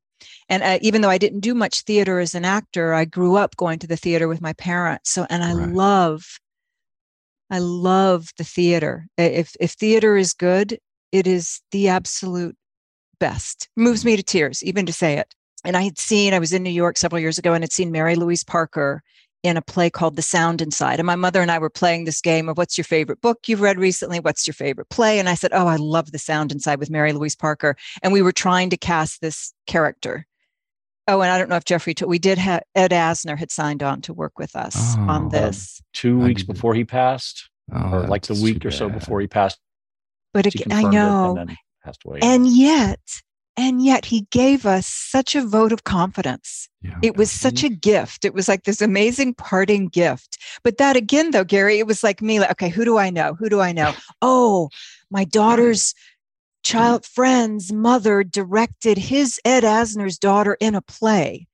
And uh, even though I didn't do much theater as an actor, I grew up going to the theater with my parents. So, and I right. love, I love the theater. If if theater is good, it is the absolute best. Moves me to tears, even to say it. And I had seen, I was in New York several years ago and had seen Mary Louise Parker in a play called The Sound Inside. And my mother and I were playing this game of what's your favorite book you've read recently? What's your favorite play? And I said, Oh, I love The Sound Inside with Mary Louise Parker. And we were trying to cast this character. Oh, and I don't know if Jeffrey, t- we did have Ed Asner had signed on to work with us oh, on this. two weeks before he passed, oh, or like the week or so before he passed. But again, I know. And passed away. And yet, and yet he gave us such a vote of confidence. Yeah. It was such a gift. It was like this amazing parting gift. But that again, though, Gary, it was like me, like, okay, who do I know? Who do I know? Oh, my daughter's child friend's mother directed his Ed Asner's daughter in a play.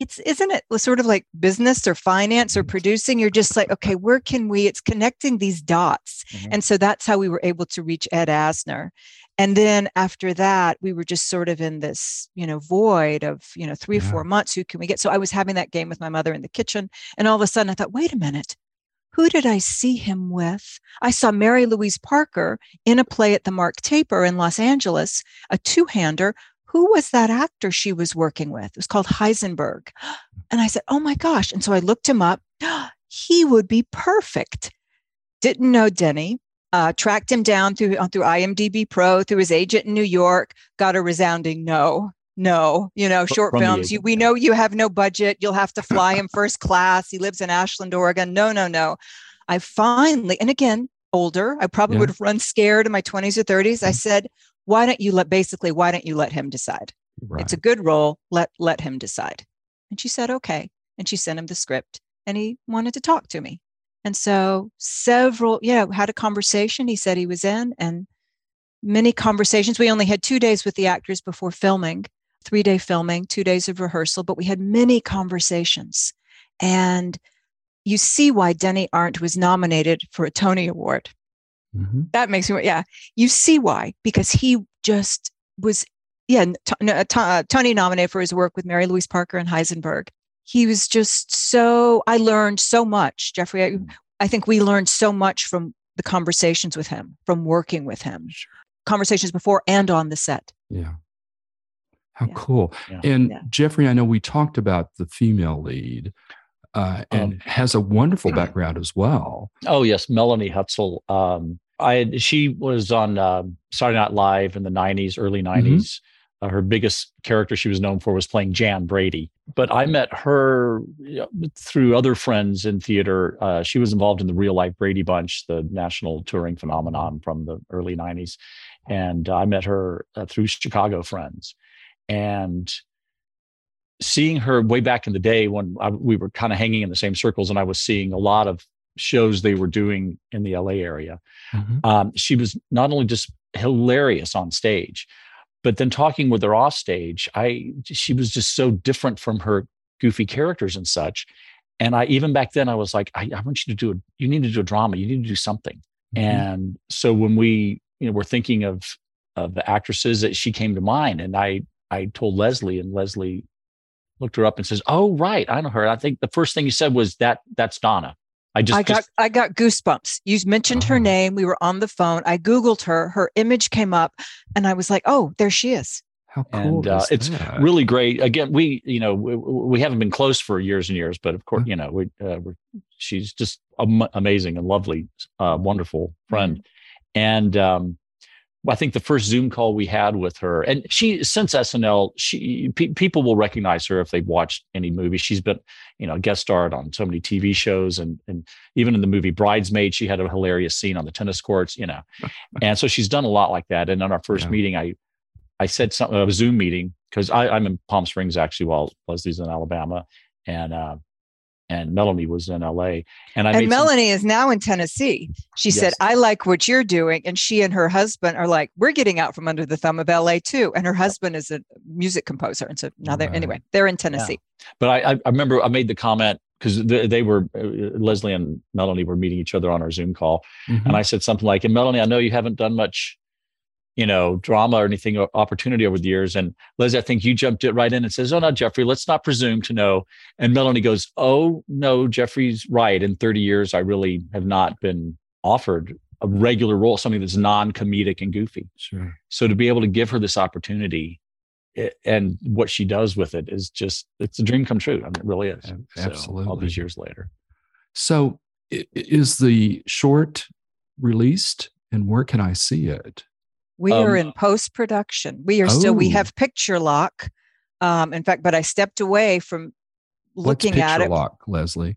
It's isn't it sort of like business or finance or producing? You're just like, okay, where can we? It's connecting these dots. Mm-hmm. And so that's how we were able to reach Ed Asner and then after that we were just sort of in this you know void of you know three yeah. or four months who can we get? So i was having that game with my mother in the kitchen and all of a sudden i thought wait a minute. Who did i see him with? I saw mary louise parker in a play at the mark taper in los angeles a two-hander. Who was that actor she was working with? It was called heisenberg. Mm. And i said oh my gosh. And so i looked him up. He would be perfect. Didn't know denny uh, tracked him down through uh, through IMDb Pro through his agent in New York. Got a resounding no. No, you know, short films. You, we know you have no budget. You'll have to fly him first class. He lives in Ashland, Oregon. No, no, no. I finally, and again, older. I probably yeah. would have run scared in my 20s or 30s. Mm-hmm. I said, why don't you let basically, why don't you let him decide? Right. It's a good role. Let let him decide. And she said, okay. And she sent him the script and he wanted to talk to me. And so several, yeah, had a conversation. He said he was in and many conversations. We only had two days with the actors before filming, three day filming, two days of rehearsal, but we had many conversations. And you see why Denny Arndt was nominated for a Tony Award. Mm-hmm. That makes me, yeah, you see why, because he just was, yeah, t- t- uh, Tony nominated for his work with Mary Louise Parker and Heisenberg he was just so i learned so much jeffrey I, mm. I, think we learned so much from the conversations with him from working with him sure. conversations before and on the set yeah how yeah. cool yeah. and yeah. jeffrey i know we talked about the female lead uh, and um, has a wonderful background as well oh yes melanie hutsell um, I she was on uh, Saturday Night Live in the '90s, early '90s. Uh, her biggest character she was known for was playing Jan Brady. But I met her you know, through other friends in theater. Uh, she was involved in the Real Life Brady Bunch, the national touring phenomenon from the early 90s. And I met her uh, through Chicago friends. And seeing her way back in the day when I, we were kind of hanging in the same circles, and I was seeing a lot of shows they were doing in the LA area, mm-hmm. um, she was not only just hilarious on stage, but then talking with her off stage i she was just so different from her goofy characters and such. And i even back then i was like i, I want you to do a you need to do a drama. You need to do something. Mm-hmm. and so when we you know we're thinking of of the actresses that she came to mind and i i told leslie and leslie looked her up and says oh right i know her. I think the first thing you said was that that's donna I just I got just, I got goosebumps. You mentioned her oh. name. We were on the phone. I googled her. Her image came up, and I was like, "Oh, there she is." How cool! And uh, it's that? really great. Again, we you know we, we, haven't been close for years and years, but of course, mm-hmm. you know we uh, she's just am- amazing and lovely, uh, wonderful friend, mm-hmm. and um, I think the first Zoom call we had with her, and she since SNL, she pe- people will recognize her if they've watched any movie. She's been, you know, guest starred on so many TV shows, and and even in the movie Bridesmaid, she had a hilarious scene on the tennis courts, you know, and so she's done a lot like that. And on our first yeah. meeting, I I said something a Zoom meeting because I'm in Palm Springs actually while Leslie's in Alabama, and uh, and Melanie was in LA. And I and Melanie some- is now in Tennessee. She yes. said, I like what you're doing. And she and her husband are like, we're getting out from under the thumb of LA too. And her husband is a music composer. And so now they're, right. anyway, they're in Tennessee. Yeah. But I, I remember I made the comment because they, they, were uh, Leslie and Melanie were meeting each other on our Zoom call, mm-hmm. and I said something like, "And Melanie, I know you haven't done much, you know, drama or anything or opportunity over the years." And Leslie, I think you jumped it right in and says, "Oh no, Jeffrey, let's not presume to know." And Melanie goes, "Oh no, Jeffrey's right. In 30 years, I really have not been offered a regular role, something that's non-comedic and goofy." Sure. So to be able to give her this opportunity it, and what she does with it is just it's a dream come true. I mean, it really is. Absolutely. So, all these years later. So, is the short released, and where can I see it? We um, are in post production. We are oh. still. We oh. have picture lock. Um, in fact, but I stepped away from looking at it. Lock, Leslie.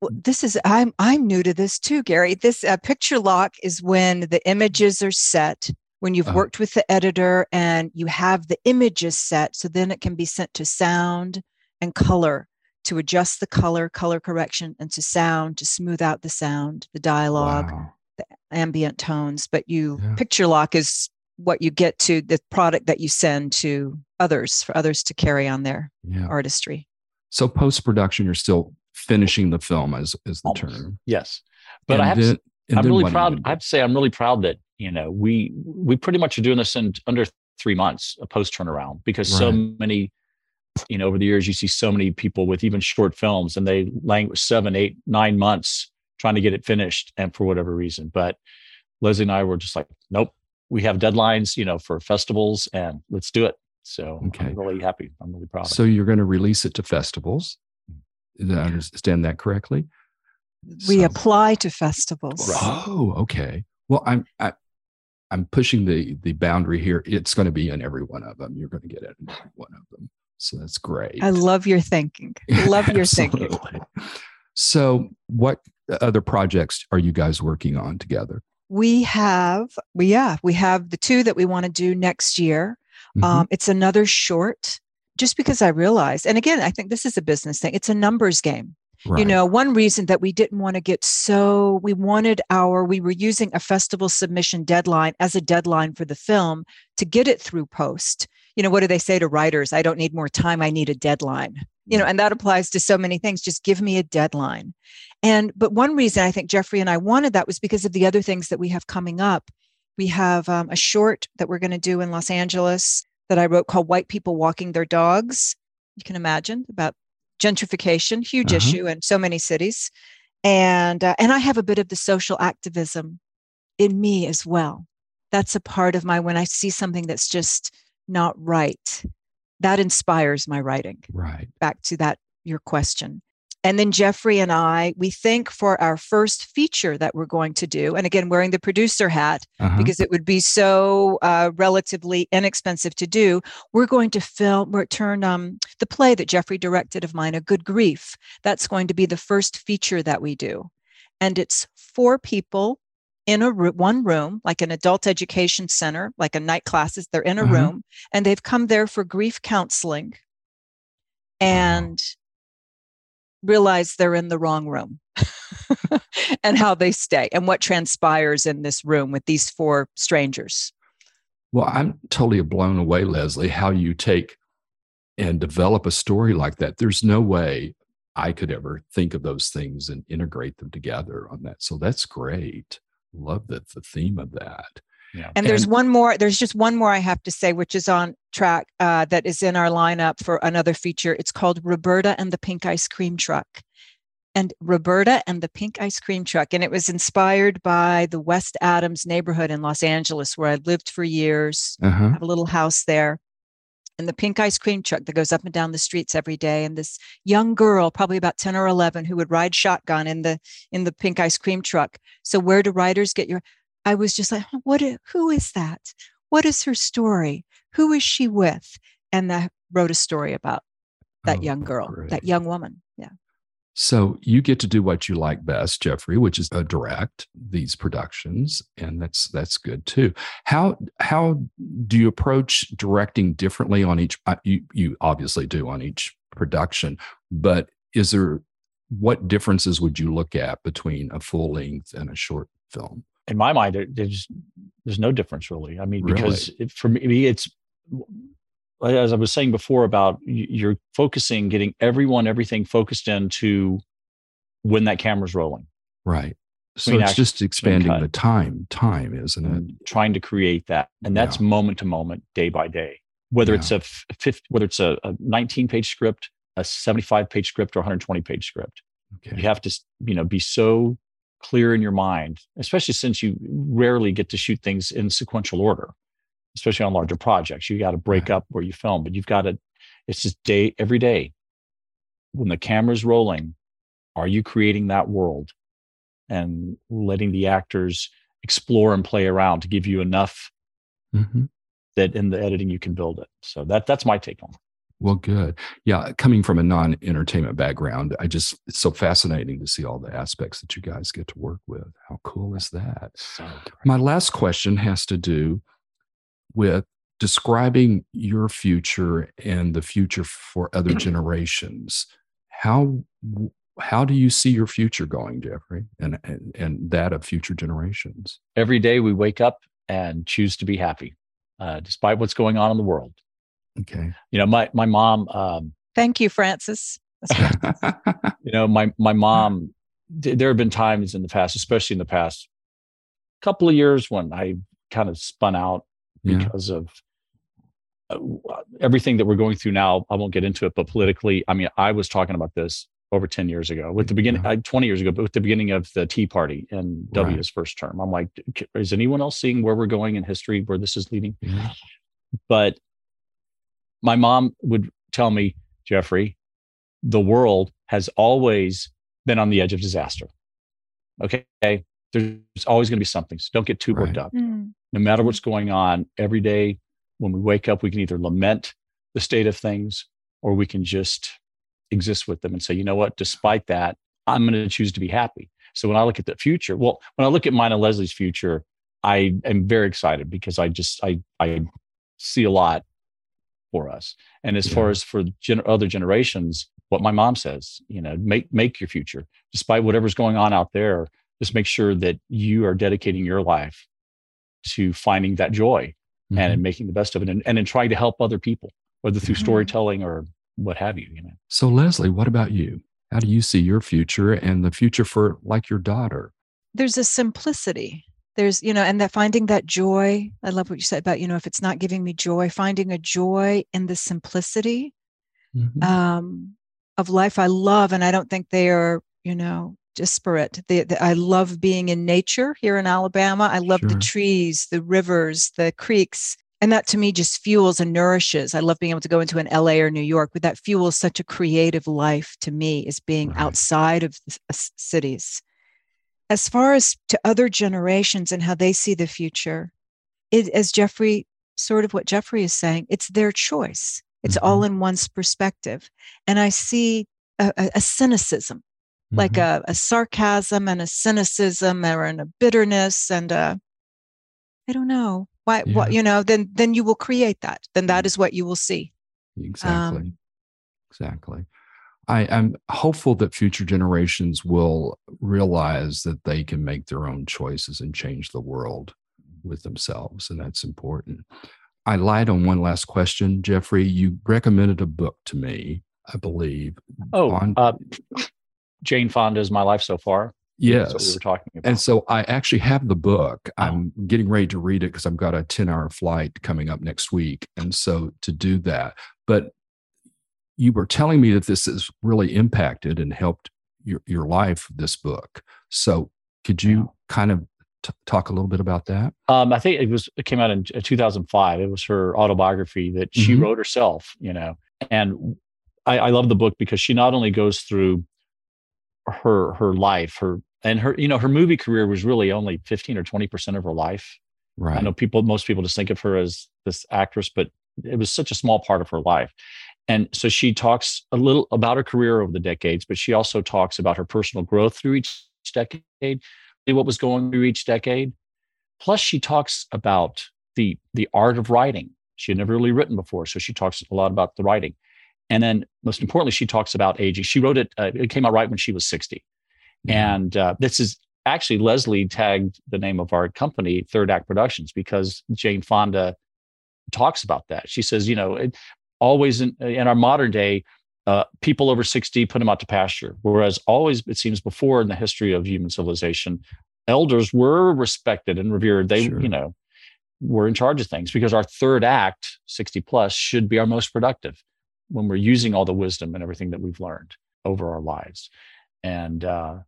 Well, this is I'm I'm new to this too, Gary. This uh, picture lock is when the images are set when you've uh-huh. worked with the editor and you have the images set so then it can be sent to sound and color to adjust the color color correction and to sound to smooth out the sound the dialogue wow. The ambient tones but you yeah. picture lock is what you get to the product that you send to others for others to carry on their yeah. artistry so post production you're still finishing the film as is the Almost. term yes but and i have then, to, i'm really proud i have to say i'm really proud that you know we we pretty much are doing this in under three months a post turnaround because right. so many you know over the years you see so many people with even short films and they languish seven eight nine months trying to get it finished and for whatever reason but leslie and i were just like nope we have deadlines you know for festivals and let's do it so okay. i'm really happy i'm really proud so you're going to release it to festivals did i understand that correctly we so. apply to festivals oh okay well i'm I, I'm pushing the the boundary here. It's going to be in every one of them. You're going to get it in every one of them. So that's great. I love your thinking. Love your thinking. So, what other projects are you guys working on together? We have, we yeah, we have the two that we want to do next year. Mm-hmm. Um, it's another short. Just because I realized, and again, I think this is a business thing. It's a numbers game. Right. You know, one reason that we didn't want to get so, we wanted our, we were using a festival submission deadline as a deadline for the film to get it through post. You know, what do they say to writers? I don't need more time, I need a deadline. You know, mm. and that applies to so many things. Just give me a deadline. And, but one reason I think Jeffrey and I wanted that was because of the other things that we have coming up. We have um, a short that we're going to do in Los Angeles that I wrote called White People Walking Their Dogs. You can imagine about gentrification, huge uh-huh. issue in so many cities, and uh, and I have a bit of the social activism in me as well. That's a part of my when I see something that's just not right, that inspires my writing. Right. Back to that your question. And then Jeffrey and I, we think for our first feature that we're going to do, and again, wearing the producer hat uh-huh. because it would be so uh, relatively inexpensive to do, we're going to film, return um, the play that Jeffrey directed of mine, A Good Grief. That's going to be the first feature that we do. And it's four people in a one room, like an adult education center, like a night classes. They're in a uh-huh. room and they've come there for grief counseling. And realize they're in the wrong room and how they stay and what transpires in this room with these four strangers. Well, I'm totally blown away, Leslie, how you take and develop a story like that. There's no way I could ever think of those things and integrate them together on that. So that's great. Love that the theme of that. Yeah. And, there's one more, there's just one more I have to say, which is on track uh, that is in our lineup for another feature. It's called Roberta and the Pink Ice Cream Truck. And Roberta and the Pink Ice Cream Truck. And it was inspired by the West Adams neighborhood in Los Angeles, where I lived for years. Uh-huh. have a little house there. And the pink ice cream truck that goes up and down the streets every day. And this young girl, probably about 10 or 11, who would ride shotgun in the in the pink ice cream truck. So where do riders get your I was just like, what, who is that? What is her story? Who is she with? And I wrote a story about that oh, young girl, great. that young woman. So you get to do what you like best, Jeffrey, which is direct these productions, and that's that's good too. How how do you approach directing differently on each? Uh, you you obviously do on each production, but is there what differences would you look at between a full length and a short film? in my mind, there's there's no difference really. I mean, because really? it, for me, it's as I was saying before about you're focusing, getting everyone, everything focused into when that camera's rolling. Right. So it's just expanding the time, time, isn't it? Trying to create that, and that's yeah. moment to moment, day by day. Whether yeah. it's a 50, whether it's a, a 19 page script, a 75 page script, or 120 page script, okay. you have to you know be so clear in your mind, especially since you rarely get to shoot things in sequential order, especially on larger projects. You got to break up where you film, but you've got to. It's just day every day. When the camera's rolling, are you creating that world? and letting the actors explore and play around to give you enough mm-hmm. that in the editing you can build it. So that that's my take on it. Well, good. Yeah, coming from a non-entertainment background, I just it's so fascinating to see all the aspects that you guys get to work with. How cool is that? So my last question has to do with describing your future and the future for other generations. How how do you see your future going, Jeffrey, and, and, and that of future generations? Every day we wake up and choose to be happy, uh, despite what's going on in the world. Okay. You know, my my mom. Um, Thank you, Francis. you know, my my mom. There have been times in the past, especially in the past couple of years, when I kind of spun out because yeah. of uh, everything that we're going through now. I won't get into it, but politically, I mean, I was talking about this over 10 years ago with the beginning yeah. 20 years ago but with the beginning of the tea party and w's right. first term i'm like is anyone else seeing where we're going in history where this is leading yeah. but my mom would tell me jeffrey the world has always been on the edge of disaster okay there's always going to be something so don't get too worked right. up mm. No matter what's going on every day when we wake up we can either lament the state of things or we can just exist with them and say, you know what, despite that, I'm going to choose to be happy. So when I look at the future, well, when I look at mine and Leslie's future, I am very excited because I just I I see a lot for us. And as yeah. far as for gen- other generations, what my mom says, you know, make make your future, despite whatever's going on out there. Just make sure that you are dedicating your life to finding that joy mm-hmm. and in making the best of it, and, and in trying to help other people, whether through mm-hmm. storytelling or what have you, you know. So Leslie, what about you? How do you see your future and the future for like your daughter? There's a simplicity. There's, you know, and that finding that joy. I love what you said about, you know, if it's not giving me joy, finding a joy in the simplicity mm-hmm. um, of life I love. And I don't think they are, you know, disparate. They, they, I love being in nature here in Alabama. I love sure. the trees, the rivers, the creeks and that to me just fuels and nourishes i love being able to go into an la or new york but that fuels such a creative life to me is being right. outside of the cities as far as to other generations and how they see the future it as jeffrey sort of what jeffrey is saying it's their choice it's mm-hmm. all in one's perspective and i see a, a cynicism mm-hmm. like a, a sarcasm and a cynicism or a bitterness and a i don't know why yeah. what you know then then you will create that then that mm. what you will see exactly um, exactly I am hopeful that future generations will realize that they can make their own choices and change the world with themselves, and that's important. I lied on one last question, Jeffrey. You recommended a book to me, I believe. Oh, on- uh, Jane Fonda's My Life So Far. Yes. That's what we were talking about. And so I actually have the book. I'm getting ready to read it because I've got a 10 hour flight coming up next week. And so to do that, but you were telling me that this has really impacted and helped your, your life, this book. So could you yeah. kind of t- talk a little bit about that? Um, I think it was, it came out in 2005. It was her autobiography that she mm-hmm. wrote herself, you know, and I, I love the book because she not only goes through her her life her and her you know her movie career was really only 15 or 20 percent of her life. Right. i know people most people just think of her as this actress but it was such a small part of her life. And so she talks a little about her career over the decades but she also talks about her personal growth through each decade what was going through each decade. Plus she talks about the the art of writing. She had never really written before so she talks a lot about the writing and then, most importantly, she talks about aging. She wrote it, uh, it came out right when she was 60. Mm-hmm. And uh, this is actually Leslie tagged the name of our company, Third Act Productions, because Jane Fonda talks about that. She says, you know, it, always in, in our modern day, uh, people over 60 put them out to pasture. Whereas always, it seems before in the history of human civilization, elders were respected and revered. They, sure. you know, were in charge of things because our third act, 60 plus, should be our most productive when we're using all the wisdom and everything that we've learned over our lives. And uh,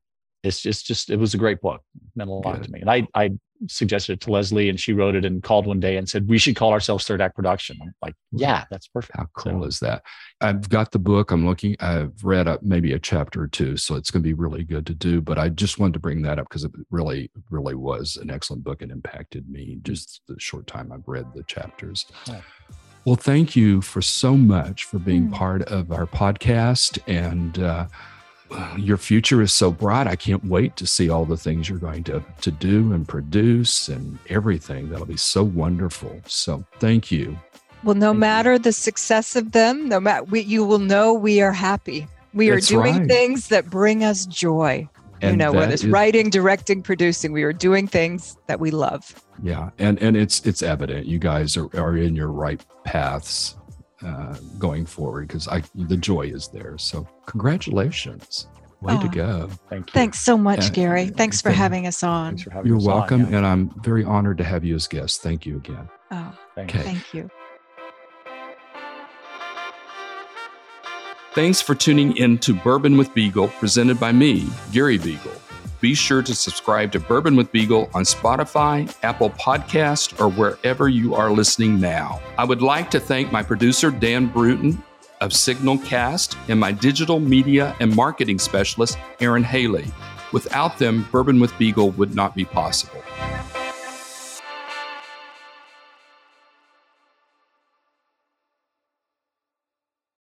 it's just, just, it was a great book. It meant a lot Good. to me. And I, I suggested it to Leslie and she wrote it and called one day and said, we should call ourselves third act production. I'm like, yeah, that's perfect. How cool so, is that? I've got the book. I'm looking, I've read up maybe a chapter or two, so it's going to be really good to do. But I just wanted to bring that up because it really, really was an excellent book and impacted me just the short time I've read the chapters. Yeah. Well, thank you for so much for being mm. part of our podcast and, uh, your future is so bright. I can't wait to see all the things you're going to, to do and produce and everything. That'll be so wonderful. So thank you. Well, no thank matter you. the success of them, no matter you will know we are happy. We That's are doing right. things that bring us joy. And you know, whether it's is, writing, directing, producing, we are doing things that we love. Yeah, and and it's it's evident you guys are, are in your right paths uh, going forward because I the joy is there. So congratulations. Way oh, to go. Thank you. Thanks so much, Gary. Thanks for having us on. Thanks for having You're welcome. On, yeah. And I'm very honored to have you as guest. Thank you again. Oh, okay. thank you. Thanks for tuning in to Bourbon with Beagle, presented by me, Gary Beagle be sure to subscribe to Bourbon with Beagle on Spotify, Apple Podcast, or wherever you are listening now. I would like to thank my producer, Dan Bruton of Signalcast, and my digital media and marketing specialist, Aaron Haley. Without them, Bourbon with Beagle would not be possible.